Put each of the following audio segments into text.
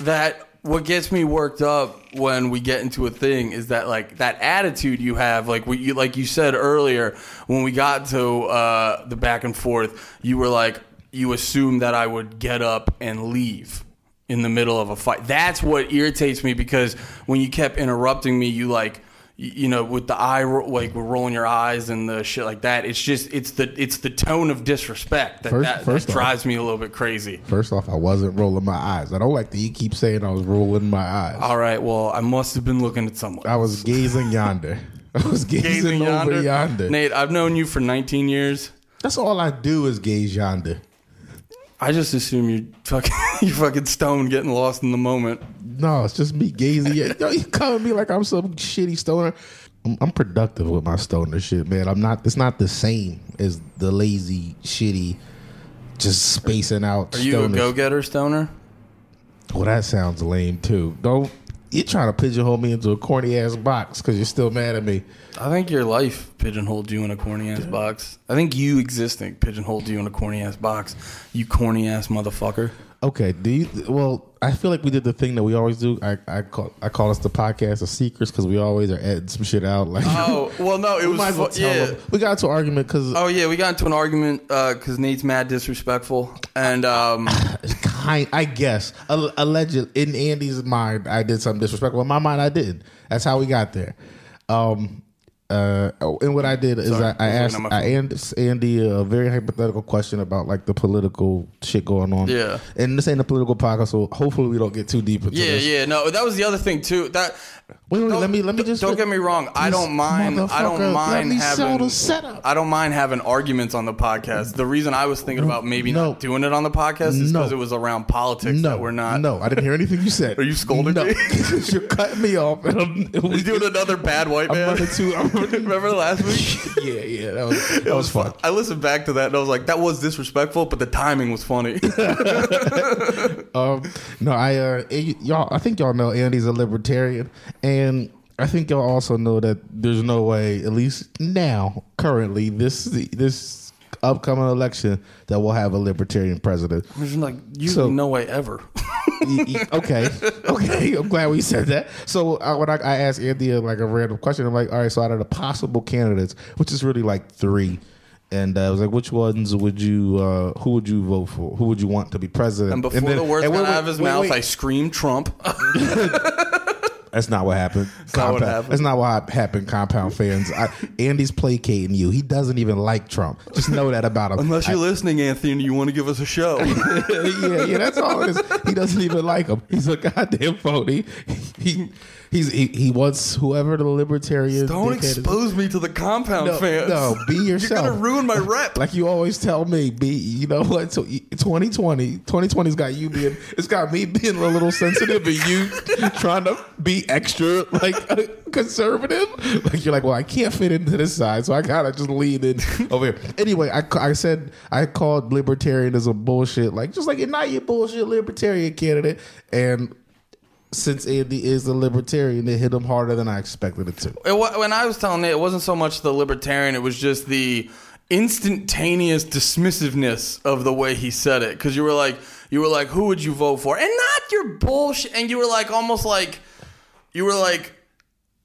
that what gets me worked up when we get into a thing is that like that attitude you have like what you like you said earlier when we got to uh, the back and forth you were like you assumed that I would get up and leave in the middle of a fight. That's what irritates me because when you kept interrupting me you like you know with the eye like rolling your eyes and the shit like that it's just it's the it's the tone of disrespect that, First- that, first that off- drives me a little bit crazy First off, I wasn't rolling my eyes. I don't like that you keep saying I was rolling my eyes. All right. Well, I must have been looking at someone. I was gazing yonder. I was gazing, Gazing over yonder. yonder. Nate, I've known you for 19 years. That's all I do is gaze yonder. I just assume you're fucking you're fucking stoned, getting lost in the moment. No, it's just me gazing. Yo, you calling me like I'm some shitty stoner. I'm, I'm productive with my stoner shit, man. I'm not. It's not the same as the lazy, shitty, just spacing out. Are you a go-getter stoner? Well, that sounds lame too. Don't you're trying to pigeonhole me into a corny ass box because you're still mad at me. I think your life pigeonholed you in a corny ass box. I think you existing pigeonholed you in a corny ass box. You corny ass motherfucker. Okay, do you? Well, I feel like we did the thing that we always do. I I call I call us the podcast of secrets because we always are editing some shit out. Like, Oh well, no, it was might as well tell yeah. them. We got into an argument because Oh yeah, we got into an argument because Nate's mad disrespectful, and um, kind, I guess, alleged in Andy's mind, I did something disrespectful. In my mind, I did. That's how we got there. Um, uh, oh, and what I did is Sorry, I, I I was looking asked I asked Andy a very hypothetical question about like the political shit going on. Yeah. and this ain't a political podcast, so hopefully we don't get too deep into yeah, this. yeah, yeah, no, that was the other thing too. That Wait, wait, let me let me just don't get me wrong. I don't mind. I don't mind having. setup. I don't mind having arguments on the podcast. The reason I was thinking about maybe No. not doing it on the podcast is No. because it was around politics No, that we're not. No, I didn't hear anything you said. Are you scolding no. me? You're cutting me off. And I'm, We doing another bad white I'm man. running too. I'm Remember last week? yeah, yeah, that was that was fun. I listened back to that and I was like, that was disrespectful, but the timing was funny. Um, no, I uh, y'all. I think y'all know Andy's a libertarian, and I think y'all also know that there's no way, at least now, currently, this this upcoming election, that we'll have a libertarian president. There's like usually So- no way ever. Okay, okay, I'm glad we said that. So uh, when I, I asked Andy uh, like a random question, I'm like, all right, so out of the possible candidates, which is really like three. And uh, I was like, which ones would you, uh, who would you vote for? Who would you want to be president? And before then- the words and got out of his wait, mouth, wait. I screamed Trump. That's not what happened. That's not what happened. That's not what happened. Compound fans, I, Andy's placating you. He doesn't even like Trump. Just know that about him. Unless you're listening, Anthony, you want to give us a show. yeah, yeah, that's all it is. He doesn't even like him. He's a goddamn phony. He he's he, he wants whoever the libertarian. Is. Don't dickhead is. expose me to the compound No, fans. no, be yourself. You're gonna ruin my rep. Like you always tell me, be you know what? So 2020, 2020's got you being, it's got me being a little sensitive, and you trying to be extra like uh, conservative. Like you're like, well, I can't fit into this side, so I gotta just lean in over here. Anyway, I, I said I called libertarianism bullshit. Like just like you're not your bullshit libertarian candidate, and since Andy is a libertarian, it hit him harder than I expected it to. It, when I was telling it, it wasn't so much the libertarian; it was just the instantaneous dismissiveness of the way he said it. Because you were like, you were like, "Who would you vote for?" And not your bullshit. And you were like, almost like, you were like,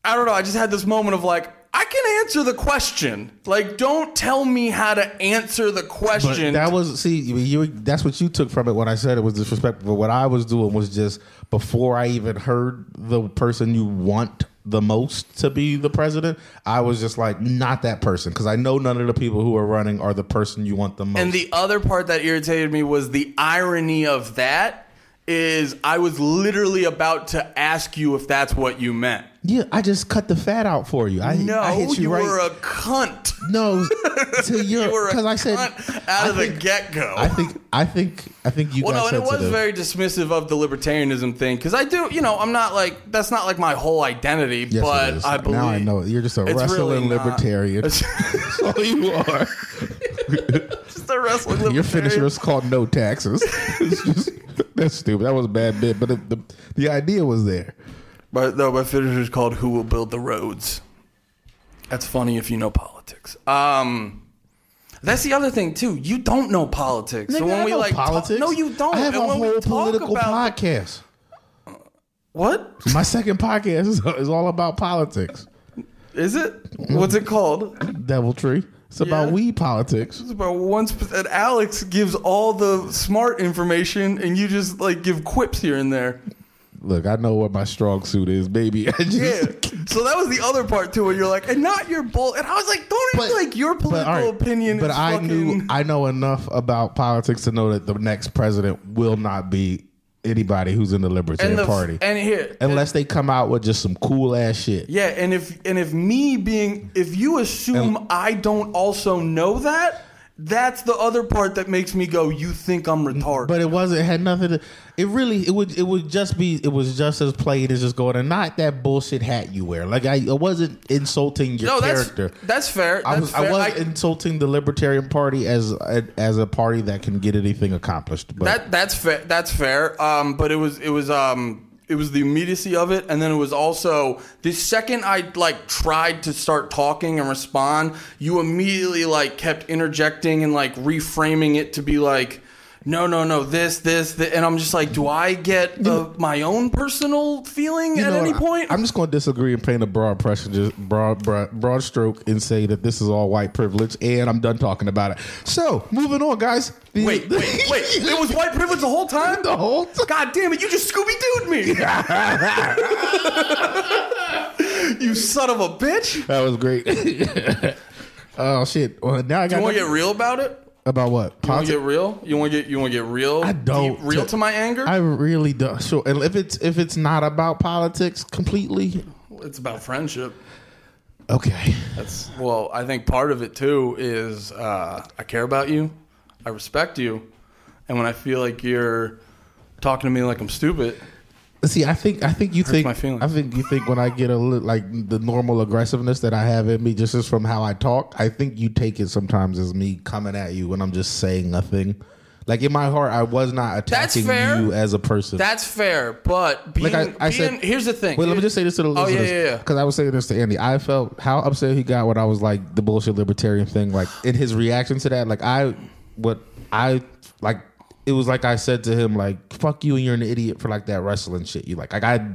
I don't know. I just had this moment of like, I can answer the question. Like, don't tell me how to answer the But question. that was see you, you. That's what you took from it when I said it was disrespectful. But what I was doing was just before I even heard the person you want the most to be the president. I was just like, not that person, because I know none of the people who are running are the person you want the most. And the other part that irritated me was the irony of that is I was literally about to ask you if that's what you meant. yeah, I just cut the fat out for you. I No, I hit you, you right. were a cunt. no, to your You were a because I said cunt out of the get go. I think I think I think you Well, no, and it was very dismissive of the libertarianism thing because I do, you know, I'm not like that's not like my whole identity, Yes, but. I believe now I know you're just a wrestling really libertarian. That's all you are. just a wrestling libertarian. Your finisher is called no taxes. It's just, that's stupid. That was a bad bit, but it, the the idea was there. But no, my finisher is called "Who Will Build the Roads." That's funny if you know politics. Um, that's the other thing too. You don't know politics. so when I we know like talk- politics, no, you don't. I have and a when we whole political about, podcast. What My second podcast is, is all about politics. is it? What's it called? Deviltry. It's about Yeah. weed politics. It's about once and Alex gives all the smart information, and you just like give quips here and there. Look, I know what my strong suit is, baby. I just, Yeah. so that was the other part too, where you're like, and not your bull. And I was like, don't But- even like your But, political opinion. But I fucking, knew I know enough about politics to know that the next president will not be anybody who's in the Libertarian and the, Party. and here unless they come out with just some cool ass shit. Yeah, and if and if me being if you assume I don't also know that, that's the other part that makes me go, you think I'm retarded. But it wasn't it had nothing to it really it would it would just be it was just as plain as just going and not that bullshit hat you wear. Like I it wasn't insulting your no, character. that's fair. I That's was fair. I wasn't insulting the Libertarian Party as as a party that can get anything accomplished. But that that's fair. That's fair. Um, but it was it was um it was the immediacy of it, and then it was also the second I like tried to start talking and respond, you immediately like kept interjecting and like reframing it to be like. No, no, no. This, this, this, and I'm just like, do I get uh, my own personal feeling You at know, any point? I'm just going to disagree and paint a broad brush, just broad, broad, broad stroke, and say that this is all white privilege, and I'm done talking about it. So, moving on, guys. The- Wait, wait, wait! It was white privilege the whole time. the whole time. God damn it! You just Scooby Dooed me. you son of a bitch! That was great. oh shit! Well, now I got Do You want to get real about it? About what? You want to get real? You want to get you want to get real? I don't. Deep- real to my anger. I really don't. Sure, and if it's if it's not about politics completely, it's about friendship. okay. That's well. I think part of it too is uh, I care about you, I respect you, and when I feel like you're talking to me like I'm stupid, See, I think I think you think my feelings. I think you think when I get a little like the normal aggressiveness that I have in me, just as from how I talk, I think you take it sometimes as me coming at you when I'm just saying nothing. Like in my heart, I was not attacking you as a person. that's fair. But being, Like I- I being said- here's the thing. Wait, let me just say this to the Oh, yeah, listeners. yeah, yeah. Because I was saying this to Andy. I felt how upset he got when I was like the bullshit libertarian thing. Like in his reaction to that, like I, what I like, it was like I said to him, like "fuck you" and you're an idiot for like that wrestling shit. You like, like I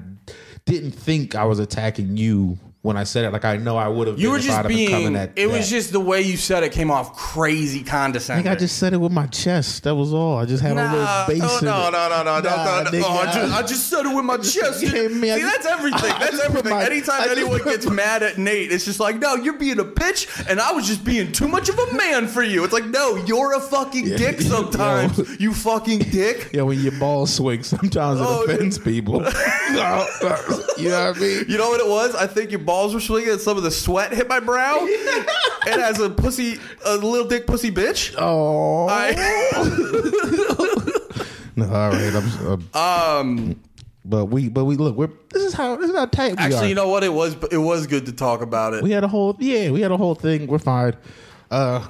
didn't think I was attacking you when I said it. Like I know I would have. You been were just coming being. at It was that. just the way you said it came off crazy condescending. I think I just said it with my chest. That was all. I just had a Nah, little oh, bass. no, no, no, no, no, Nah, no, no. nigga, Oh, I, just, I- just said it with my chest. Yeah, man, I See, just- that's everything. I That's everything. my- Anytime I anyone gets mad at Nate, it's just like, no, you're being a bitch, and I was just being too much of a man for you. It's like, no, you're a fucking dick Yo. sometimes, you fucking dick. Yeah, when your balls swing, sometimes it Oh, offends people. you know what I mean? You know what it was? I think your balls were swinging and some of the sweat hit my brow. and as a pussy, a little dick pussy bitch, Oh. I. no, all right. I'm, uh, Um, but we, but we look. We're this is how this is how tight we are. actually, you know what? It was it was good to talk about it. we had a whole yeah, we had a whole thing. We're fine. Uh,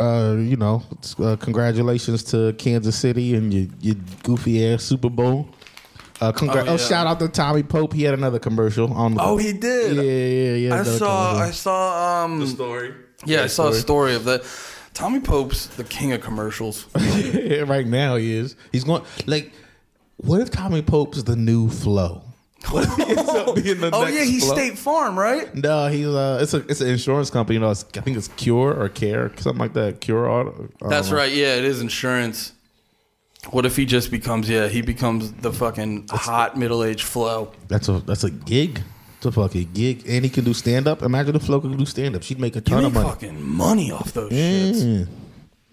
uh, you know, uh, congratulations to Kansas City and your, your goofy ass Super Bowl. Uh, congra- Oh, oh, shout out to Tommy Pope. He had another commercial on. The, Oh, he did. Yeah, yeah, yeah. I another saw. I saw. Um, story. yeah, I saw a story. story of that. Tommy Pope's the king of commercials. right now he is. He's going like. What if Tommy Pope's the new Flo? What if he ends up being the oh next yeah, he's Flo? State Farm, right? No, he's uh, it's a it's an insurance company. You know, it's, I think it's Cure or Care, something like that. Cure Auto. That's know. right. Yeah, it is insurance. What if he just becomes? Yeah, he becomes the fucking hot middle aged Flo. That's a that's a gig. It's a fucking gig, and he can do stand up. Imagine if Flo could do stand up. She'd make a You ton make of money. fucking money off those shits.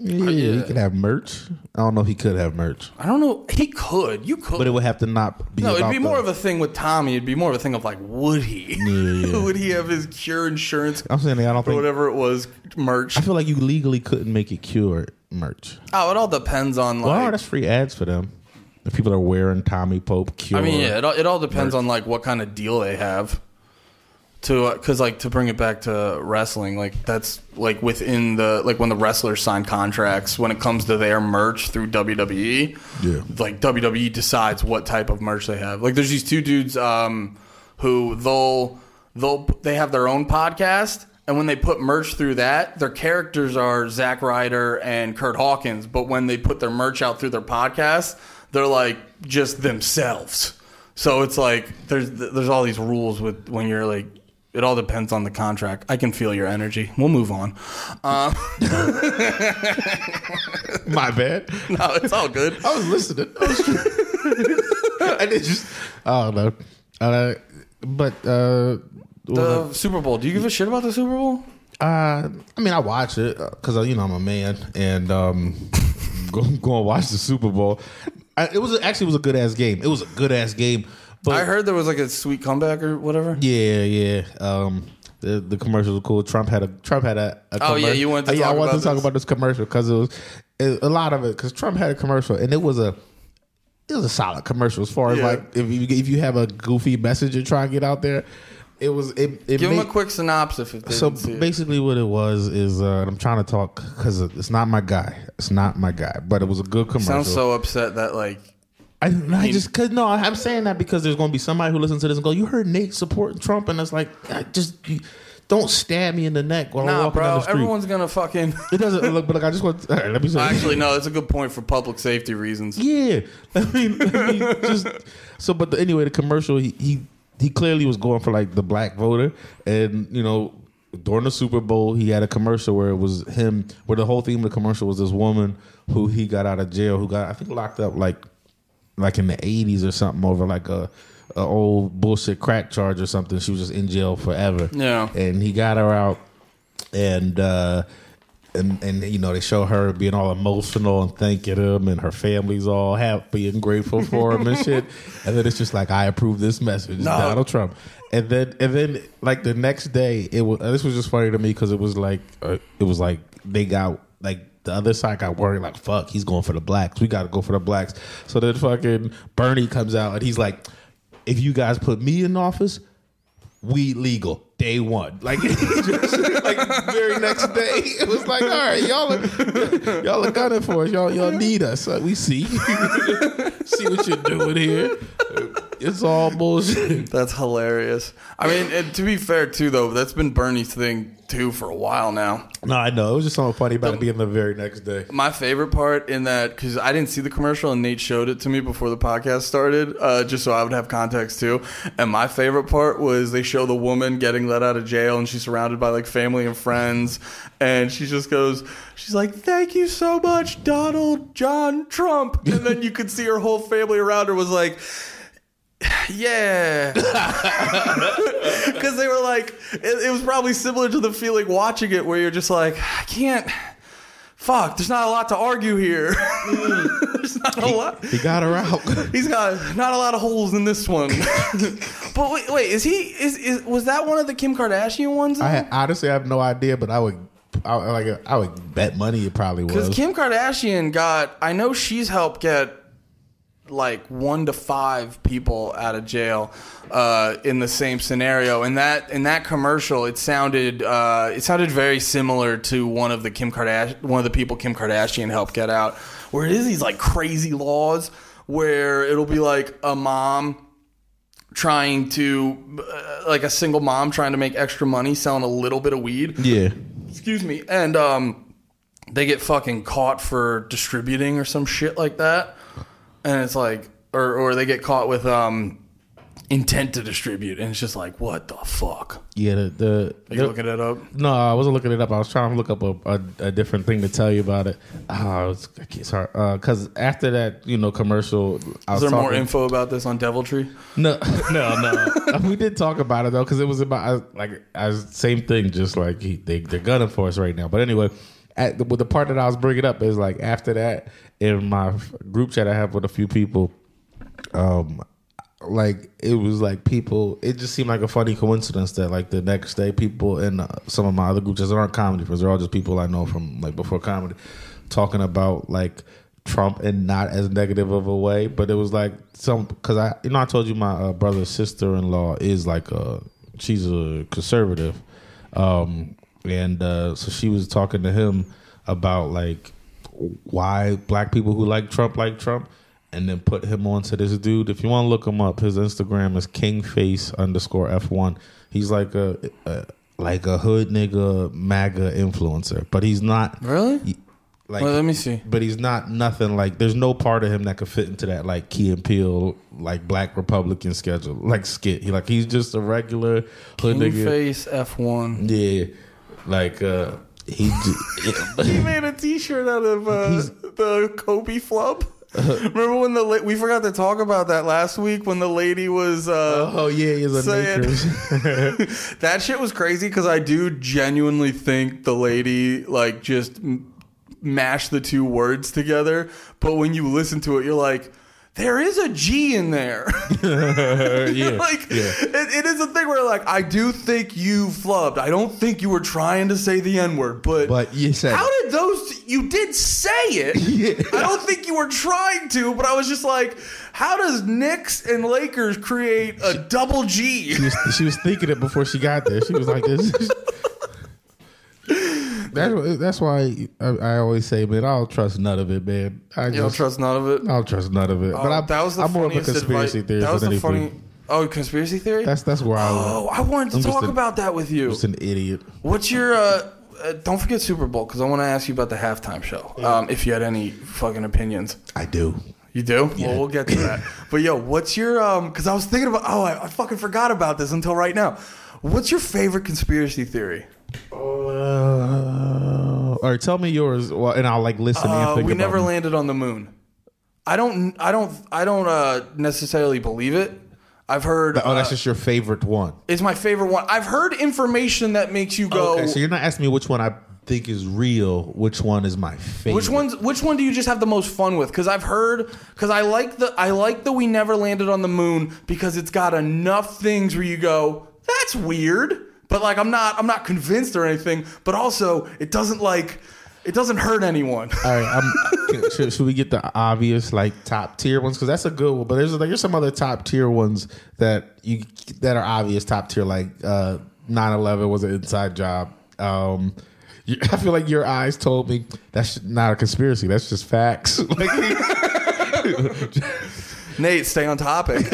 Yeah. Yeah, he could have merch. I don't know if he could have merch, I don't know. He could. You could. but it would have to not be. no, it'd about be more the- of a thing with Tommy. It'd be more of a thing of like, would he? yeah. would he have his cure insurance I'm saying I don't or think. whatever it was merch? I feel like you legally couldn't make it Cure merch. Oh, it all depends on like. Well, that's free ads for them. If people are wearing Tommy Pope Cure, I mean, yeah, it all, it all depends on like what kind of deal they have. To because like to bring it back to wrestling, like that's like within the like when the wrestlers sign contracts when it comes to their merch through WWE. Yeah. like WWE decides what type of merch they have. Like there's these two dudes um, who they'll they'll they have their own podcast. And when they put merch through that, their characters are Zack Ryder and Kurt Hawkins. But when they put their merch out through their podcast, they're like just themselves. So it's like there's there's all these rules with when you're like it all depends on the contract. I can feel your energy. We'll move on. Um, My bad. no, it's all good. I was listening. I, was I did just. I don't know. Uh, but uh, The Super Bowl. Do you give a shit about the Super Bowl? Uh, I mean, I watch it because you know I'm a man, and um, go go and watch the Super Bowl. I, it was actually it was a good ass game. It was a good ass game. But I heard there was like a sweet comeback or whatever. yeah, yeah. Um, the, the commercials were cool. Trump had a Trump had a. a Oh, yeah, you wanted to yeah, talk I wanted about to talk this. about this commercial because it was it, a lot of it because Trump had a commercial and it was a. It was a solid commercial as far as Yeah. like if you if you have a goofy message you're trying to get out there, it was it. it Give them made- a quick synopsis if so didn't it. basically, what it was is uh, I'm trying to talk because it's not my guy. It's not my guy, but it was a good commercial. Sounds so upset that like I, I just cause no, I'm saying that because there's going to be somebody who listens to this and go, "You heard Nate supporting Trump," and it's like, I just don't stab me in the neck while I'm nah, walking down bro. the street. Everyone's gonna fucking. it doesn't look, but like I just want. All right, let me say. Actually, no. That's a good point for public safety reasons. Yeah, I mean, I mean, just so. But the, anyway, the commercial he, he he clearly was going for like the black voter, and you know during the Super Bowl he had a commercial where it was him, where the whole theme of the commercial was this woman who he got out of jail, who got I think locked up like like in the eighties or something over like a. A old bullshit crack charge or something. She was just in jail forever. Yeah. and he got her out, and uh, and and you know they show her being all emotional and thanking him, and her family's all happy and grateful for him and shit. And then it's just like I approve this message, No. Donald Trump. And then and then like the next day, it was this was just funny to me because it was like uh, it was like they got like. The other side got worried, like, fuck, he's going for the blacks. We got to go for the blacks. So then fucking Bernie comes out and he's like, if you guys put me in office, weed legal day one. Like, like very next day, it was like, all right, y'all are y'all are gunning for us. Y'all y'all need us. Uh, we see, see what you're doing here. It's all bullshit. That's hilarious. I mean, and to be fair too, though, that's been Bernie's thing too for a while now. No, I know. It was just something funny about it being the very next day. My favorite part in that because I didn't see the commercial and Nate showed it to me before the podcast started, uh, just so I would have context too. And my favorite part was they show the woman getting let out of jail and she's surrounded by like family and friends, and she just goes, she's like, "Thank you so much, Donald John Trump," and then you could see her whole family around her was like. Yeah, because they were like, it, it was probably similar to the feeling watching it, where you're just like, I can't. Fuck, there's not a lot to argue here. there's not a lot. He got her out. He's got not a lot of holes in this one. but wait, wait, is he? Is, is was that one of the Kim Kardashian ones? I had, honestly I have no idea, but I would, I, like, I would bet money it probably was. Because. Kim Kardashian got, I know she's helped get like one to five people out of jail uh, in the same scenario. And that in that commercial, it sounded uh, it sounded very similar to one of the Kim Kardashian, one of the people Kim Kardashian helped get out, where it is these like crazy laws where it'll be like a mom trying to uh, like a single mom trying to make extra money selling a little bit of weed. Yeah, excuse me, and um, they get fucking caught for distributing or some shit like that, and it's like, or or they get caught with um intent to distribute, and it's just like, what the fuck? yeah. The, the, Are you looking it up? No, I wasn't looking it up. I was trying to look up a, a, a different thing to tell you about it. Oh, it's, it's hard because after that, you know, commercial. I Is was there more talking- info about this on Deviltry? No, no, no. we did talk about it though because it was about I, like I, same thing. Just like he, they they're gunning for us right now. But anyway, at the, with the part that I was bringing up is like after that in my group chat I have with a few people, um, like it was like people. It just seemed like a funny coincidence that like the next day people in uh, some of my other group chats that aren't comedy friends, they're all just people I know from like before comedy, talking about like Trump in not as negative of a way, but it was like some because I you know I told you my uh, brother's sister in law is like a she's a conservative, um, and uh, so she was talking to him about like why black people who like Trump like Trump, and then put him on to this dude. If you want to look him up, his Instagram is kingface underscore f one. He's like a, a like a hood nigga MAGA influencer, but he's not Really? Like, Well, let me see. but he's not nothing like. There's no part of him that could fit into that like Key and Peele like Black Republican schedule like skit. He like he's just a regular hood King nigga. Face F1. Yeah, like uh, he. j- He made a T-shirt out of uh, the Kobe flub. Remember when the la- we forgot to talk about that last week when the lady was uh, oh yeah, he's a Say it. Lakers. that shit was crazy because I do genuinely think the lady like just m- mashed the two words together. But when you listen to it, you're like, there is a G in there. yeah, like yeah. it, it is a thing where like I do think you flubbed. I don't think you were trying to say the N word, but But you said how did those? You did say it. Yeah. I don't think you were trying to, but I was just like, how does Knicks and Lakers create a double G? she was, she was thinking it before she got there. She was like this. That's that's why I, I always say, man, I don't trust none of it, man. I You don't just trust none of it. I don't trust none of it. but Oh, I, that was the I'm more of a conspiracy advice- theorist That was than anything. funny. Oh, conspiracy theory. That's that's where I oh, I wanted to I'm talk about that with you. Just an idiot. What's your? Uh, uh, don't forget Super Bowl because I want to ask you about the halftime show. Um, if you had any fucking opinions. I do. You do? Well, we'll get to that. but yo, what's your um? Because I was thinking about. Oh, I, I fucking forgot about this until right now. What's your favorite conspiracy theory? Uh, right, tell me yours, well, and I'll like listen and Uh, think we never them. landed on the moon. I don't. I don't. I don't uh, necessarily believe it. I've heard. Oh, that's uh, just your favorite one. it's my favorite one. I've heard information that makes you go. Okay, so you're not asking me which one I think is real. Which one is my favorite? Which one's which one do you just have the most fun with? Because I've heard because I like the I like the we never landed on the moon because it's got enough things where you go that's weird, but like I'm not I'm not convinced or anything. But also it doesn't like it doesn't hurt anyone. All right, I'm, should, should we get the obvious like top tier ones? Because that's a good one. But there's like there's some other top tier ones that you that are obvious top tier. Like uh, 9/11 was an inside job. Um, I feel like your eyes told me that's not a conspiracy. That's just facts. Like, Nate, stay on topic.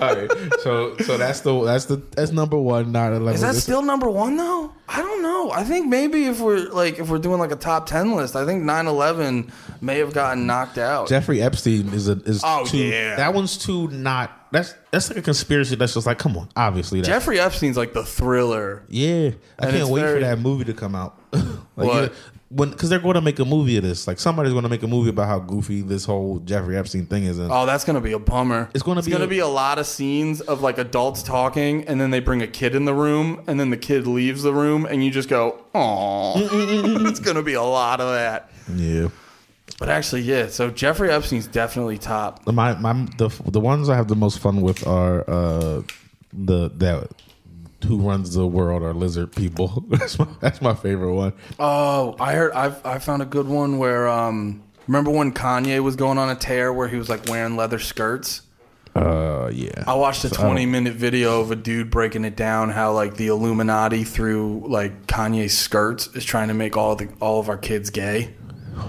All right, so so that's the that's the that's number one. 9/11. Is that still number one though? I don't know. I think maybe if we're like if we're doing like a top ten list, I think 9-11 may have gotten knocked out. Jeffrey Epstein is a is Oh, too, yeah. that one's too not that's that's like a conspiracy that's just like come on obviously that Jeffrey Epstein's like the thriller. yeah I And can't wait very- for that movie to come out like What? When because they're going to make a movie of this like somebody's going to make a movie about how goofy this whole Jeffrey Epstein thing is and Oh, that's gonna be a bummer. It's gonna it's be gonna a- be a lot of scenes of like adults talking, and then they bring a kid in the room, and then the kid leaves the room, and you just go, "Oh." it's gonna be a lot of that. yeah But actually, yeah. So Jeffrey Epstein's definitely top. my my the the ones I have the most fun with are uh the that who runs the world are lizard people that's my that's my favorite one Oh, I heard. I've I found a good one where um. Remember when Kanye was going on a tear where he was like wearing leather skirts? uh yeah I watched a So 20 minute video of a dude breaking it down how like the Illuminati through like Kanye's skirts is trying to make all the all of our kids gay.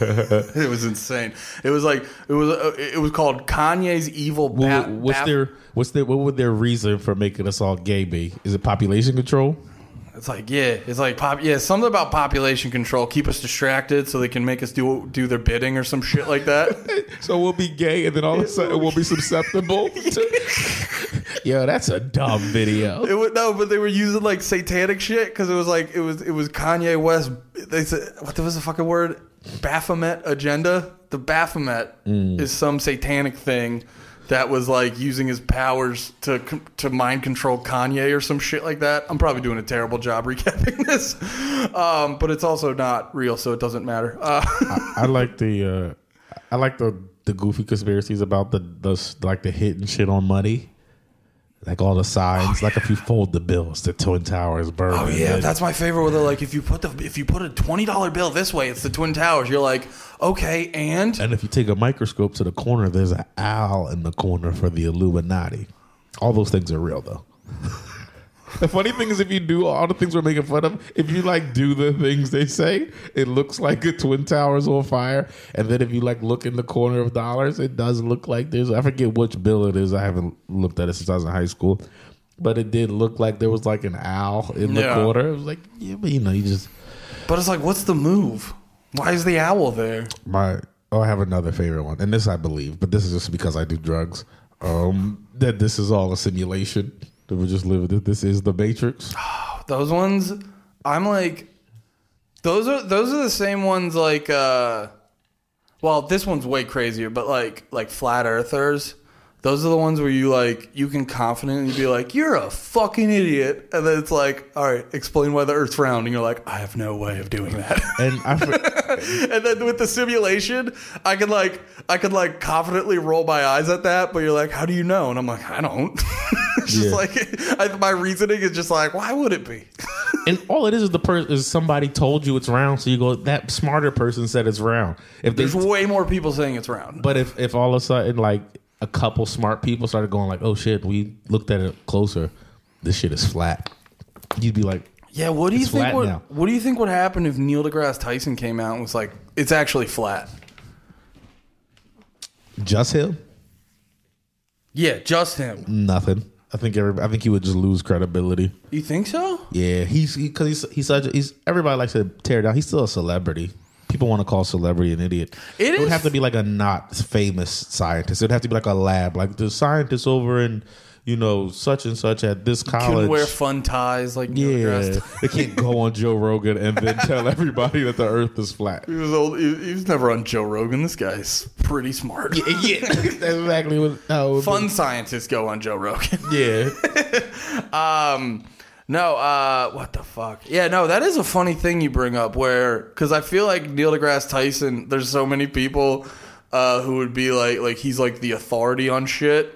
it was insane. It was like it was uh, it was called Kanye's evil. Ba- what's Ba- their what's their what would their reason for making us all gay be? Is it population control? It's like yeah, it's like pop. Yeah, something about population control. Keep us distracted so they can make us do do their bidding or some shit like that. So we'll be gay, and then all of a sudden we'll be susceptible. To... Yo, that's a dumb video. It would, no, but they were using like satanic shit because it was like it was it was Kanye West. They said what was the fucking word? Baphomet agenda. The Baphomet mm. is some satanic thing that was like using his powers to to mind control Kanye or some shit like that. I'm probably doing a terrible job recapping this, um, but it's also not real, so it doesn't matter. Uh, I like the uh, I like the the goofy conspiracies about the the like the hidden shit on money. Like all the signs, oh, like if you fold the bills, the Twin Towers burn. Oh yeah, that's my favorite. Where they're like, if you put the if you put a twenty dollar bill this way, it's the Twin Towers. You're like, okay, and And if you take a microscope to the corner, there's an owl in the corner for the Illuminati. All those things are real, though. the funny thing is, if you do all the things we're making fun of, if you like do the things they say, it looks like a twin towers on fire. And then if you like look in the corner of dollars, it does look like there's. I forget which bill it is. I haven't looked at it since I was in high school, but it did look like there was like an owl in the Yeah. corner. It was like, yeah, but you know, you just But it's like, what's the move? Why is the owl there? My oh, I have another favorite one, and this I believe, but this is just because I do drugs. Um, that this is all a simulation. That we're just it. This is the Matrix. Those ones, I'm like, those are those are the same ones like, uh, well, this one's way crazier, but like like flat earthers. Those are the ones where you like you can confidently be like, "You're a fucking idiot," and then it's like, "All right, explain why the Earth's round," and you're like, "I have no way of doing that." And I, and then with the simulation, I could like I could like confidently roll my eyes at that, but you're like, "How do you know?" And I'm like, "I don't." it's just Yeah. like I, my reasoning is just like, "Why would it be?" and all it is is the person is somebody told you it's round, so you go. That smarter person said it's round. If There's way more people saying it's round. but if if all of a sudden like a couple smart people started going like, oh shit, we looked at it closer, this shit is flat. You'd be like, Yeah, what do you think now. what do you think would happen if Neil deGrasse Tyson came out and was like, "It's actually flat"? just him, Yeah, just him. nothing. I think every, I think he would just lose credibility. You think so? Yeah, he's because he's he's such a, he's everybody likes to tear down. He's still a celebrity. People want to call celebrity an idiot. It would have to be like a not famous scientist. It would have to be like a lab, like the scientist over in you know such and such at this college. wear fun ties like yeah, they can't go on Joe Rogan and then tell everybody that the Earth is flat. He was old. He, he was never on Joe Rogan. This guy's pretty smart. yeah, that's exactly what how Fun scientists go on Joe Rogan. Yeah, Um, no, uh, what the fuck? Yeah, no, that is a funny thing you bring up where, because I feel like Neil deGrasse Tyson, there's so many people uh, who would be like, like he's like the authority on shit,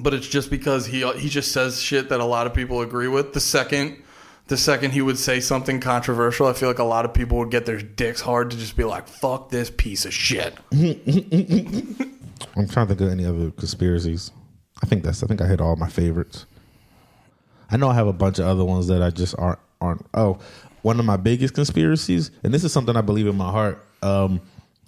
but it's just because he he just says shit that a lot of people agree with. The second. The second he would say something controversial, I feel like a lot of people would get their dicks hard to just be like, "Fuck this piece of shit." I'm trying to think of any other conspiracies. I think that's. I think I hit all my favorites. I know I have a bunch of other ones that I just aren't aren't. Oh, one of my biggest conspiracies, and this is something I believe in my heart, um,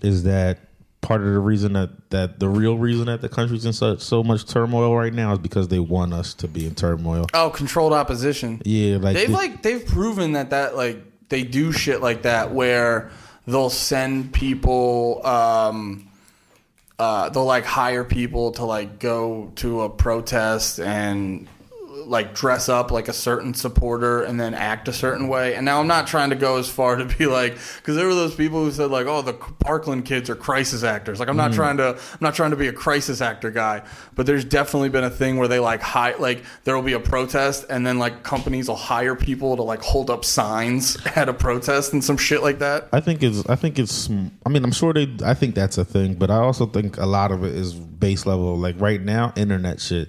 is that part of the reason that that the real reason that the country's in such so much turmoil right now is because they want us to be in turmoil. Oh, controlled opposition. Yeah, like They've like they've proven that that like they do shit like that where they'll send people um uh they'll like hire people to like go to a protest and like dress up like a certain supporter and then act a certain way. And now I'm not trying to go as far to be like because there were those people who said like, oh, the Parkland kids are crisis actors. Like I'm not hmm. trying to I'm not trying to be a crisis actor guy, but there's definitely been a thing where they like hire like there will be a protest and then like companies will hire people to like hold up signs at a protest and some shit like that. I think it's. I think it's. I mean, I'm sure they. I think that's a thing, but I also think a lot of it is base level. Like right now, internet shit.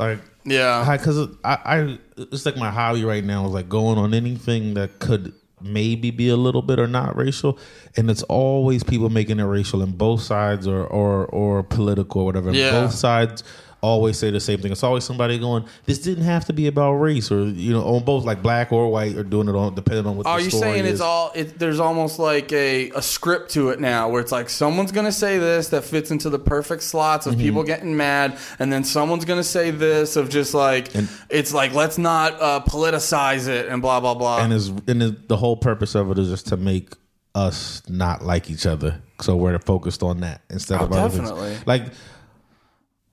Like Yeah. because I, I, it's like my hobby right now is like going on anything that could maybe be a little bit or not racial, and it's always people making it racial in both sides or or or political or whatever. Yeah. Both sides always say the same thing. It's always somebody going, "This didn't have to be about race," or you know, on both like black or white, or doing it on depending on what. Are you saying is. it's all? It, there's almost like a, a script to it now, where it's like someone's gonna say this that fits into the perfect slots Mm-hmm. of people getting mad, and then someone's gonna say this of just like And- it's like let's not uh, politicize it and blah blah blah. and is and is, the whole purpose of it is just to make us not like each other. So we're focused on that instead Oh, of other definitely. Like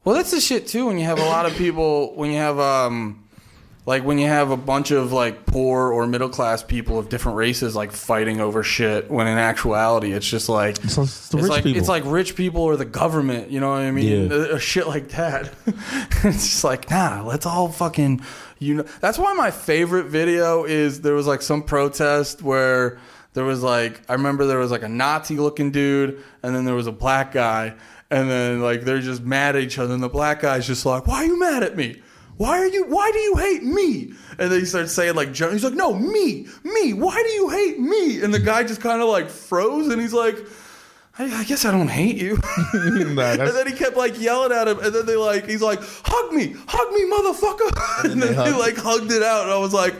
Well, that's the shit too. When you have a lot of people, when you have um, like when you have a bunch of like poor or middle class people of different races like fighting over shit. When in actuality, it's just like it's, it's the it's rich like people. it's like rich people or the government. You know what I mean? Yeah. Shit like that. it's just like nah. Let's all fucking you know. That's why my favorite video is there was like some protest where there was like I remember there was like a Nazi looking dude and then there was a black guy and then like they're just mad at each other and the black guy's just like why are you mad at me why are you why do you hate me and then he starts saying like Joe- he's like no me me why do you hate me and the guy just kind of like froze and he's like I, I guess I don't hate you. And then he kept like yelling at him, and then they like he's like, "Hug me, hug me, motherfucker!" And, then then they they like hugged it out, and I was like,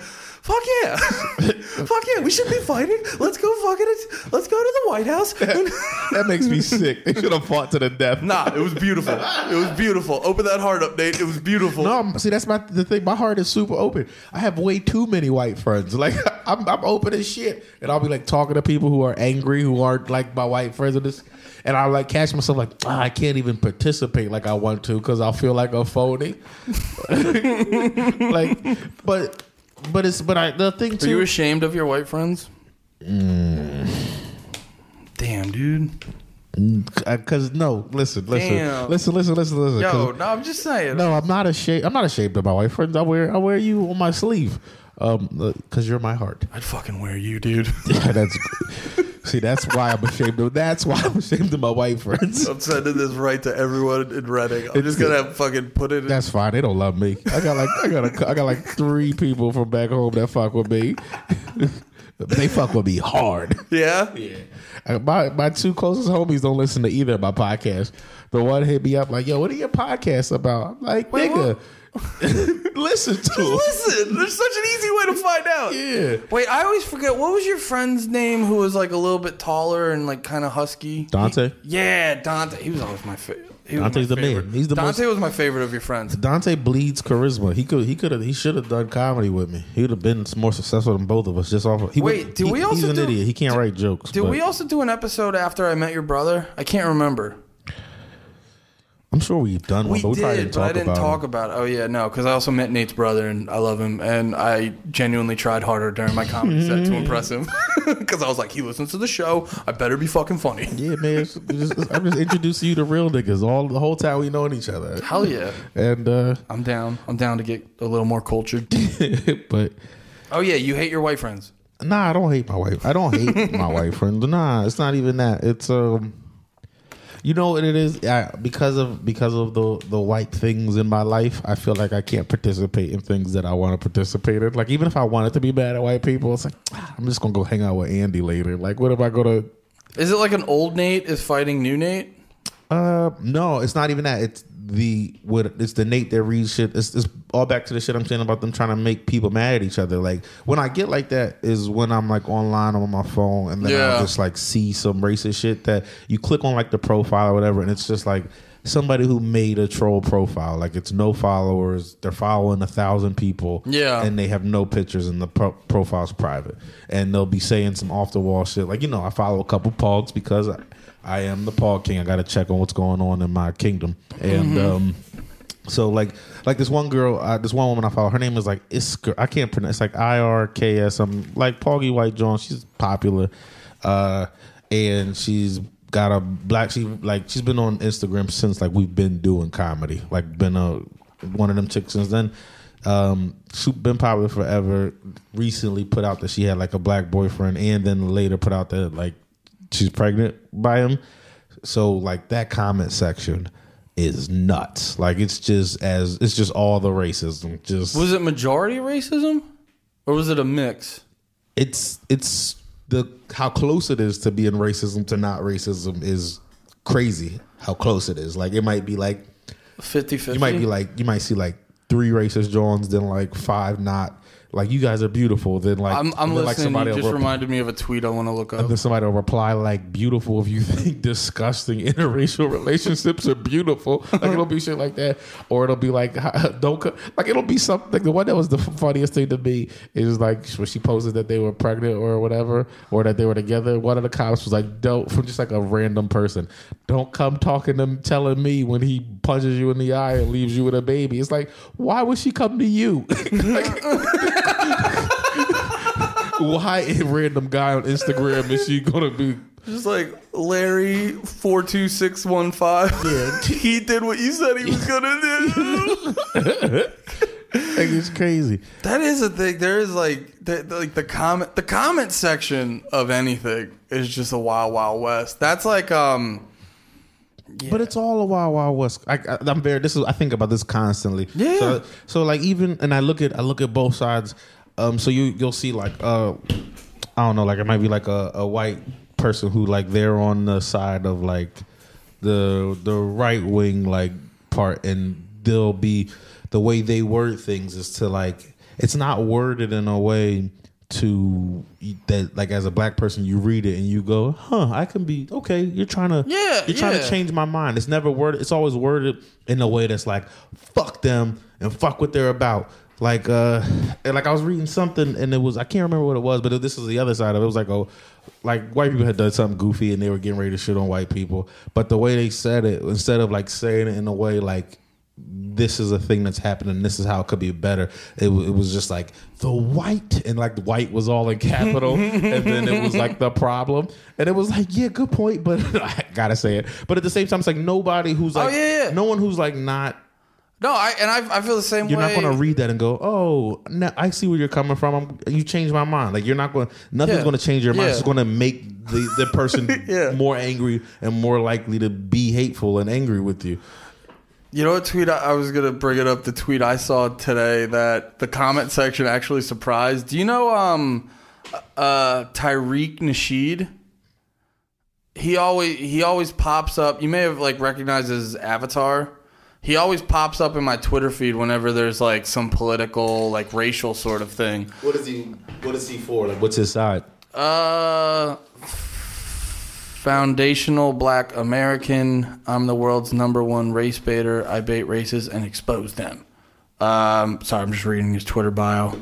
fuck yeah, fuck yeah, we should be fighting. Let's go fucking, let's go to the White House. That makes me sick. They should have fought to the death. nah, it was beautiful. It was beautiful. Open that heart up, Nate. It was beautiful. No, see that's my the thing. My heart is super open. I have way too many white friends. Like I'm, I'm open as shit, and I'll be like talking to people who are angry, who aren't like my white friends, and this, and I like catch myself like "Ah, I can't even participate like I want to because I'll feel like a phony. like, but but it's but I the thing too. Are you ashamed of your white friends? Mm. Damn, dude. Because no, listen, listen, Damn. listen, listen, listen, listen. Yo, no, I'm just saying. No, I'm not ashamed. I'm not ashamed of my white friends. I wear I wear you on my sleeve, um, because you're my heart. I'd fucking wear you, dude. Yeah, that's see. That's why I'm ashamed of. That's why I'm ashamed of my white friends. I'm sending this right to everyone in Reading. I'm just gonna fucking put it. in. That's fine. They don't love me. I got like I got a, I got like three people from back home that fuck with me. they fuck with me hard. Yeah. Uh, My my two closest homies don't listen to either of my podcasts. The one hit me up like, "Yo, what are your podcasts about?" I'm like, Wait, nigga, listen to 'em." Listen, there's such an easy way to find out. Yeah. Wait, I always forget. What was your friend's name who was like a little bit taller and like kind of husky? Dante. Yeah, Dante. He was always my favorite. Dante's the man. He's the Dante most- was my favorite of your friends. Dante bleeds charisma. He could. He could have. He should have done comedy with me. He would have been more successful than both of us. Just off. Of, he Wait, would- did he- we also He's an do- idiot. He can't write jokes. Did but we also do an episode after I met your brother? I can't remember. I'm sure we've done one, We but we probably did, didn't but talk I didn't about. talk about it. Oh yeah, no, because I also met Nate's brother and I love him, and I genuinely tried harder during my comedy set to impress him because I was like, he listens to the show. I better be fucking funny. Yeah, man. it's just- I'm just introducing you to real niggas. All the whole time we knowing each other. Hell yeah, And uh I'm down. I'm down to get a little more cultured. but Oh yeah, you hate your white friends. nah, I don't hate my wife. I don't hate my white friends. Nah, it's not even that. It's um you know what it is? I, because of because of the the white things in my life, I feel like I can't participate in things that I want to participate in. Like even if I wanted to be mad at white people, it's like ah, I'm just gonna go hang out with Andy later. Like what if I go to Is it like an old Nate is fighting new Nate? Uh, no, it's not even that. It's the what it's the Nate that reads shit. It's, it's all back to the shit I'm saying about them trying to make people mad at each other. Like when I get like that is when I'm like online on my phone and then Yeah. I'll just like see some racist shit that you click on like the profile or whatever, and it's just like somebody who made a troll profile. Like it's no followers. They're following a thousand people. Yeah. and they have no pictures and the pro- profile's private. And they'll be saying some off the wall shit. Like you know, I follow a couple pogs because. I, I am the Paul King. I got to check on what's going on in my kingdom. And um, so, like, like this one girl, uh, this one woman I follow, her name is like Isker. I can't pronounce. It's like I R K S. I'm like Poggy White Jones. She's popular, uh, and she's got a black. She like she's been on Instagram since like we've been doing comedy. Like been a one of them chicks since then. Um, she's been popular forever. Recently put out that she had like a black boyfriend, and then later put out that like she's pregnant by him. So like that comment section is nuts. Like it's just as it's just all the racism. Just Was it majority racism, or was it a mix? it's it's the how close it is to being racism to not racism is crazy. How close it is. Like it might be like 50-50? you might be like you might see like three racist Johns, then like five not. Like you guys are beautiful. Then like I'm, I'm then, like listening. you just rep- reminded me of a tweet I want to look up. And then somebody will reply like beautiful if you think disgusting interracial relationships are beautiful. Like it'll be shit like that. Or it'll be like don't co- like it'll be something Like the one that was the funniest thing to me is like when she posted that they were pregnant or whatever, or that they were together. One of the cops was like, Don't from just like a random person. Don't come talking to telling me when he punches you in the eye and leaves you with a baby. It's like, why would she come to you? Like- why a random guy on Instagram is she gonna be? Just like Larry four two six one five. Yeah, he did what you said he was gonna do. Like it's crazy. that is a thing. There is like the, the- like the comment the comment section of anything is just a wild wild west. That's like um But it's all a wild wild west. I, I'm very. This is. I think about this constantly. Yeah. So, so like even and I look at I look at both sides. Um. So you you'll see like uh, I don't know. Like it might be like a, a white person who like they're on the side of like the the right wing like part, and they'll be the way they word things is to like it's not worded in a way to that like as a black person you read it and you go huh i can be okay you're trying to Yeah, you're trying yeah. to change my mind. It's never worded it's always worded in a way that's like fuck them and fuck what they're about. Like uh like i was reading something and it was i can't remember what it was but this is the other side of it. It was like oh like white people had done something goofy and they were getting ready to shit on white people. But the way they said it instead of like saying it in a way like this is a thing that's happening. This is how it could be better. It, it was just like the white, and like the white was all in capital, and then it was like the problem, and it was like, yeah, good point, but I gotta say it. But at the same time, it's like nobody who's oh, like, Oh, yeah, yeah. no one who's like not. No, I and I, I feel the same You're way. not going to read that and go, oh, no, I see where you're coming from. I'm, you changed my mind. Like you're not going. Nothing's Yeah. going to change your mind. It's going to make the the person Yeah. more angry and more likely to be hateful and angry with you. You know what tweet I, I was gonna bring it up? The tweet I saw today that the comment section actually surprised. Do you know um uh Tariq Nasheed? He always he always pops up. You may have like recognized his avatar. He always pops up in my Twitter feed whenever there's like some political, like racial sort of thing. What is he? What is he for? Like, what's his side? Uh, foundational black American. I'm the world's number one race baiter. I bait races and expose them. Um, sorry, I'm just reading his Twitter bio.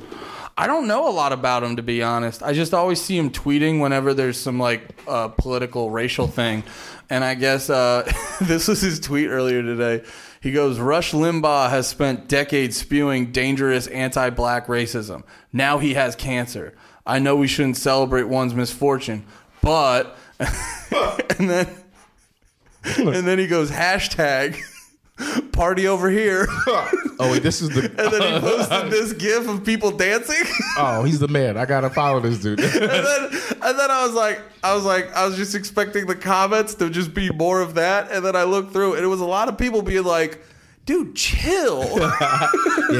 I don't know a lot about him to be honest. I just always see him tweeting whenever there's some like uh, political racial thing, and I guess uh, this was his tweet earlier today. He goes, Rush Limbaugh has spent decades spewing dangerous anti black racism. Now he has cancer. I know we shouldn't celebrate one's misfortune, but. and then. And then he goes, hashtag party over here. Oh wait, this is the. And then he posted this gif of people dancing. oh, he's the man. I gotta follow this dude. and then and then I was like I was like I was just expecting the comments to just be more of that. And then I looked through and it was a lot of people being like, dude, chill. yeah,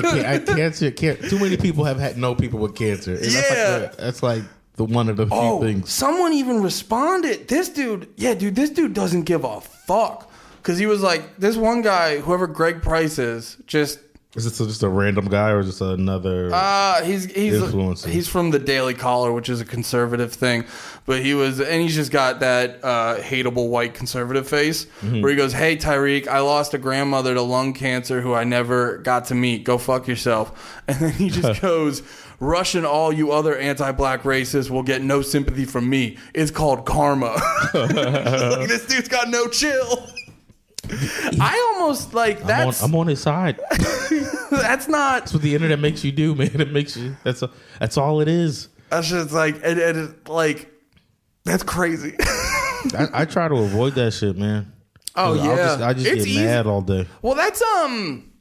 can, I, cancer. Can't, too many people have had no people with cancer. And that's Yeah. like, that's like the one of the few oh, things. someone even responded. This dude, yeah, dude, this dude doesn't give a fuck. Cause he was like, this one guy, whoever Greg Price is, just Is this just a random guy or just another? Uh, he's he's Influencer. he's from the Daily Caller, which is a conservative thing, but he was and he's just got that uh, hateable white conservative face Mm-hmm. where he goes, "Hey Tariq, I lost a grandmother to lung cancer who I never got to meet. Go fuck yourself." And then he just goes, "Russian, all you other anti-black racists will get no sympathy from me. It's called karma." like this dude's got no chill. I almost like I'm on, I'm on his side. that's not That's what the internet makes you do, man. It makes you. That's a, that's all it is. That's just like and, and it, like that's crazy. I, I try to avoid that shit, man. Oh, yeah. just, I just get easy. mad all day. well, that's um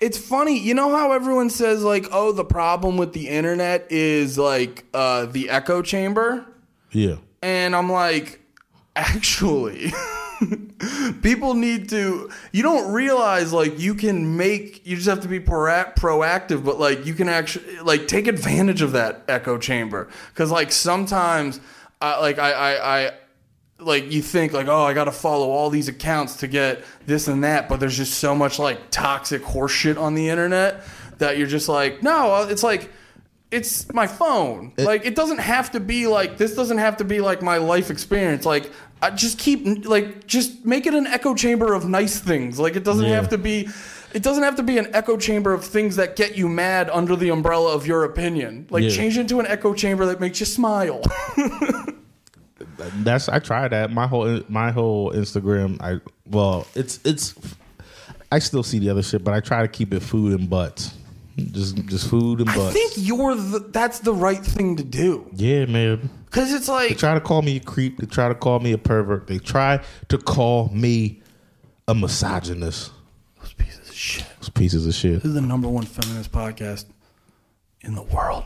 it's funny. You know how everyone says like, "Oh, the problem with the internet is like uh the echo chamber?" Yeah. And I'm like, actually, people need to. You don't realize like you can make. You just have to be proac- proactive, but like you can actually like take advantage of that echo chamber because like sometimes, I like I I. I like you think like oh I got to follow all these accounts to get this and that but there's just so much like toxic horseshit on the internet that you're just like no uh, it's like it's my phone. like it doesn't have to be like this. Doesn't have to be like my life experience. Like I just keep like just make it an echo chamber of nice things. Like it doesn't Yeah. have to be. It doesn't have to be an echo chamber of things that get you mad under the umbrella of your opinion. Like Yeah. change it into an echo chamber that makes you smile. That's I tried that. My whole my whole Instagram. I well, it's it's. I still see the other shit, but I try to keep it food and butts. Just just food and butts. I think you're the, that's the right thing to do yeah, man. because it's like They try to call me a creep. They try to call me a pervert. They try to call me a misogynist. those pieces of shit. Those pieces of shit. This is the number one feminist podcast in the world.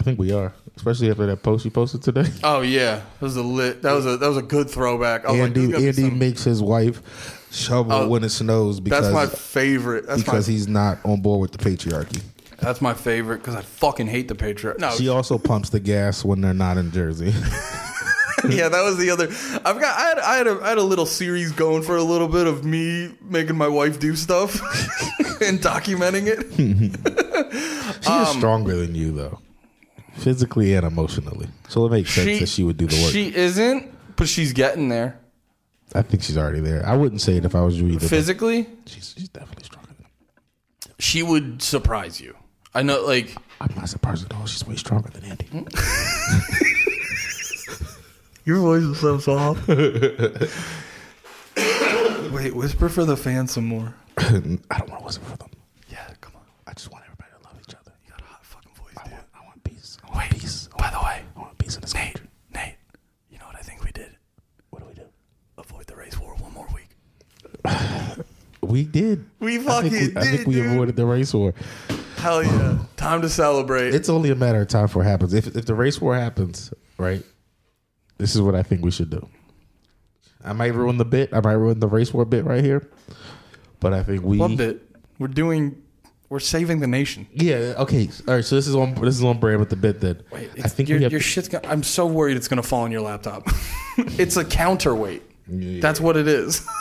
I think we are, especially after that post you posted today. Oh yeah, that was a lit. That was a that was a good throwback. I was Andy like, Andy some- makes his wife shovel Oh, when it snows because that's my favorite. That's because my he's not on board with the patriarchy. that's my favorite because I fucking hate the patriarchy. No, She also pumps the gas when they're not in Jersey. yeah, that was the other. I've got. I had. I had, a, I had a little series going for a little bit of me making my wife do stuff and documenting it. She is um, stronger than you, though, physically and emotionally. So it makes sense that she would do the work. She isn't, but she's getting there I think she's already there. I wouldn't say it if I was you either. but physically. She's, she's definitely stronger than him. She would surprise you. I know, like I'm not surprised at all. She's way stronger than Andy. Hmm? your voice is so soft. Wait, whisper for the fans some more. I don't want to whisper for them. Yeah, come on. I just want everybody to love each other. You got a hot fucking voice, I dude. want, I want peace. I. By the way, I want peace in this Nate, country. Nate, you know what I think we did? What do we do? Avoid the race war one more week. We did. We I fucking think we, I think we dude. avoided the race war. Hell yeah! Time to celebrate. It's only a matter of time before it happens. If if the race war happens, right? This is what I think we should do. I might ruin the bit. I might ruin the race war bit right here. But I think we What bit? We're doing. We're saving the nation. Yeah. Okay. All right. So this is on this is on brand with the bit that Wait, I think your, we have. your shit's. Gonna, I'm so worried it's gonna fall on your laptop. it's a counterweight. Yeah. That's what it is.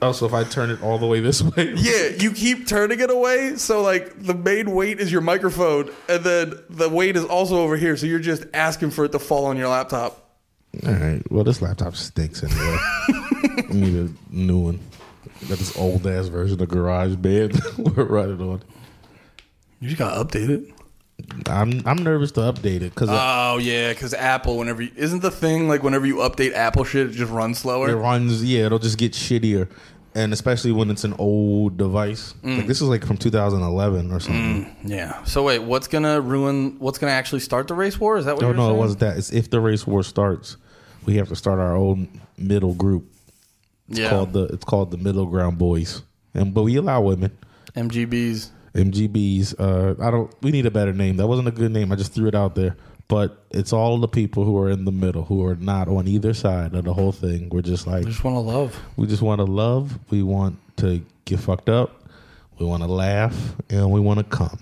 Oh, also, if I turn it all the way this way, yeah, you keep turning it away, so like the main weight is your microphone, and then the weight is also over here. So you're just asking for it to fall on your laptop. All right. Well, this laptop stinks anyway. I need a new one. Got this old ass version of GarageBand we're running on. You just gotta update it. I'm I'm nervous to update it because Oh yeah, because Apple, whenever you, isn't the thing like whenever you update Apple shit, it just runs slower. it runs. Yeah, it'll just get shittier, and especially when it's an old device. Mm. Like this is like from 2011 or something. Mm, yeah. So wait, what's gonna ruin? What's gonna actually start the race war? Is that what? Oh you're no, saying? it wasn't that. It's if the race war starts, we have to start our own middle group. It's Yeah. called the it's called the Middle Ground Boys, and but we allow women. MGBs. MGBs. Uh, I don't. We need a better name. That wasn't a good name. I just threw it out there. But it's all the people who are in the middle, who are not on either side of the whole thing. We're just like I just want to love. we just want to love. We want to get fucked up. We want to laugh, and we want to come.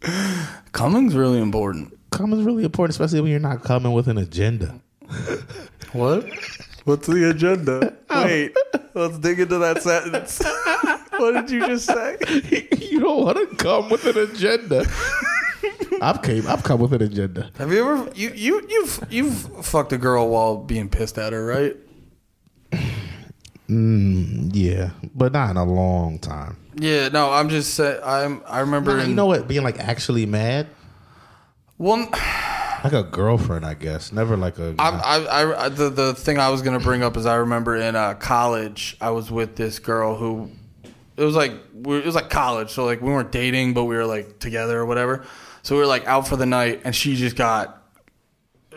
Coming's really important. Come is really important, especially when you're not coming with an agenda. What? What's the agenda? Wait, let's dig into that sentence. what did you just say? you don't want to come with an agenda. I've came. I've come with an agenda. Have you ever you you you've you've fucked a girl while being pissed at her, right? Mm, yeah, but not in a long time. Yeah. No, I'm just saying. I'm. I remember. In, you know what? Being like actually mad, Well, like a girlfriend, I guess. Never like a. I, I, I, the the thing I was gonna bring up is I remember in uh, college I was with this girl who it was like we, it was like college, so like we weren't dating, but we were like together or whatever. So we were like out for the night, and she just got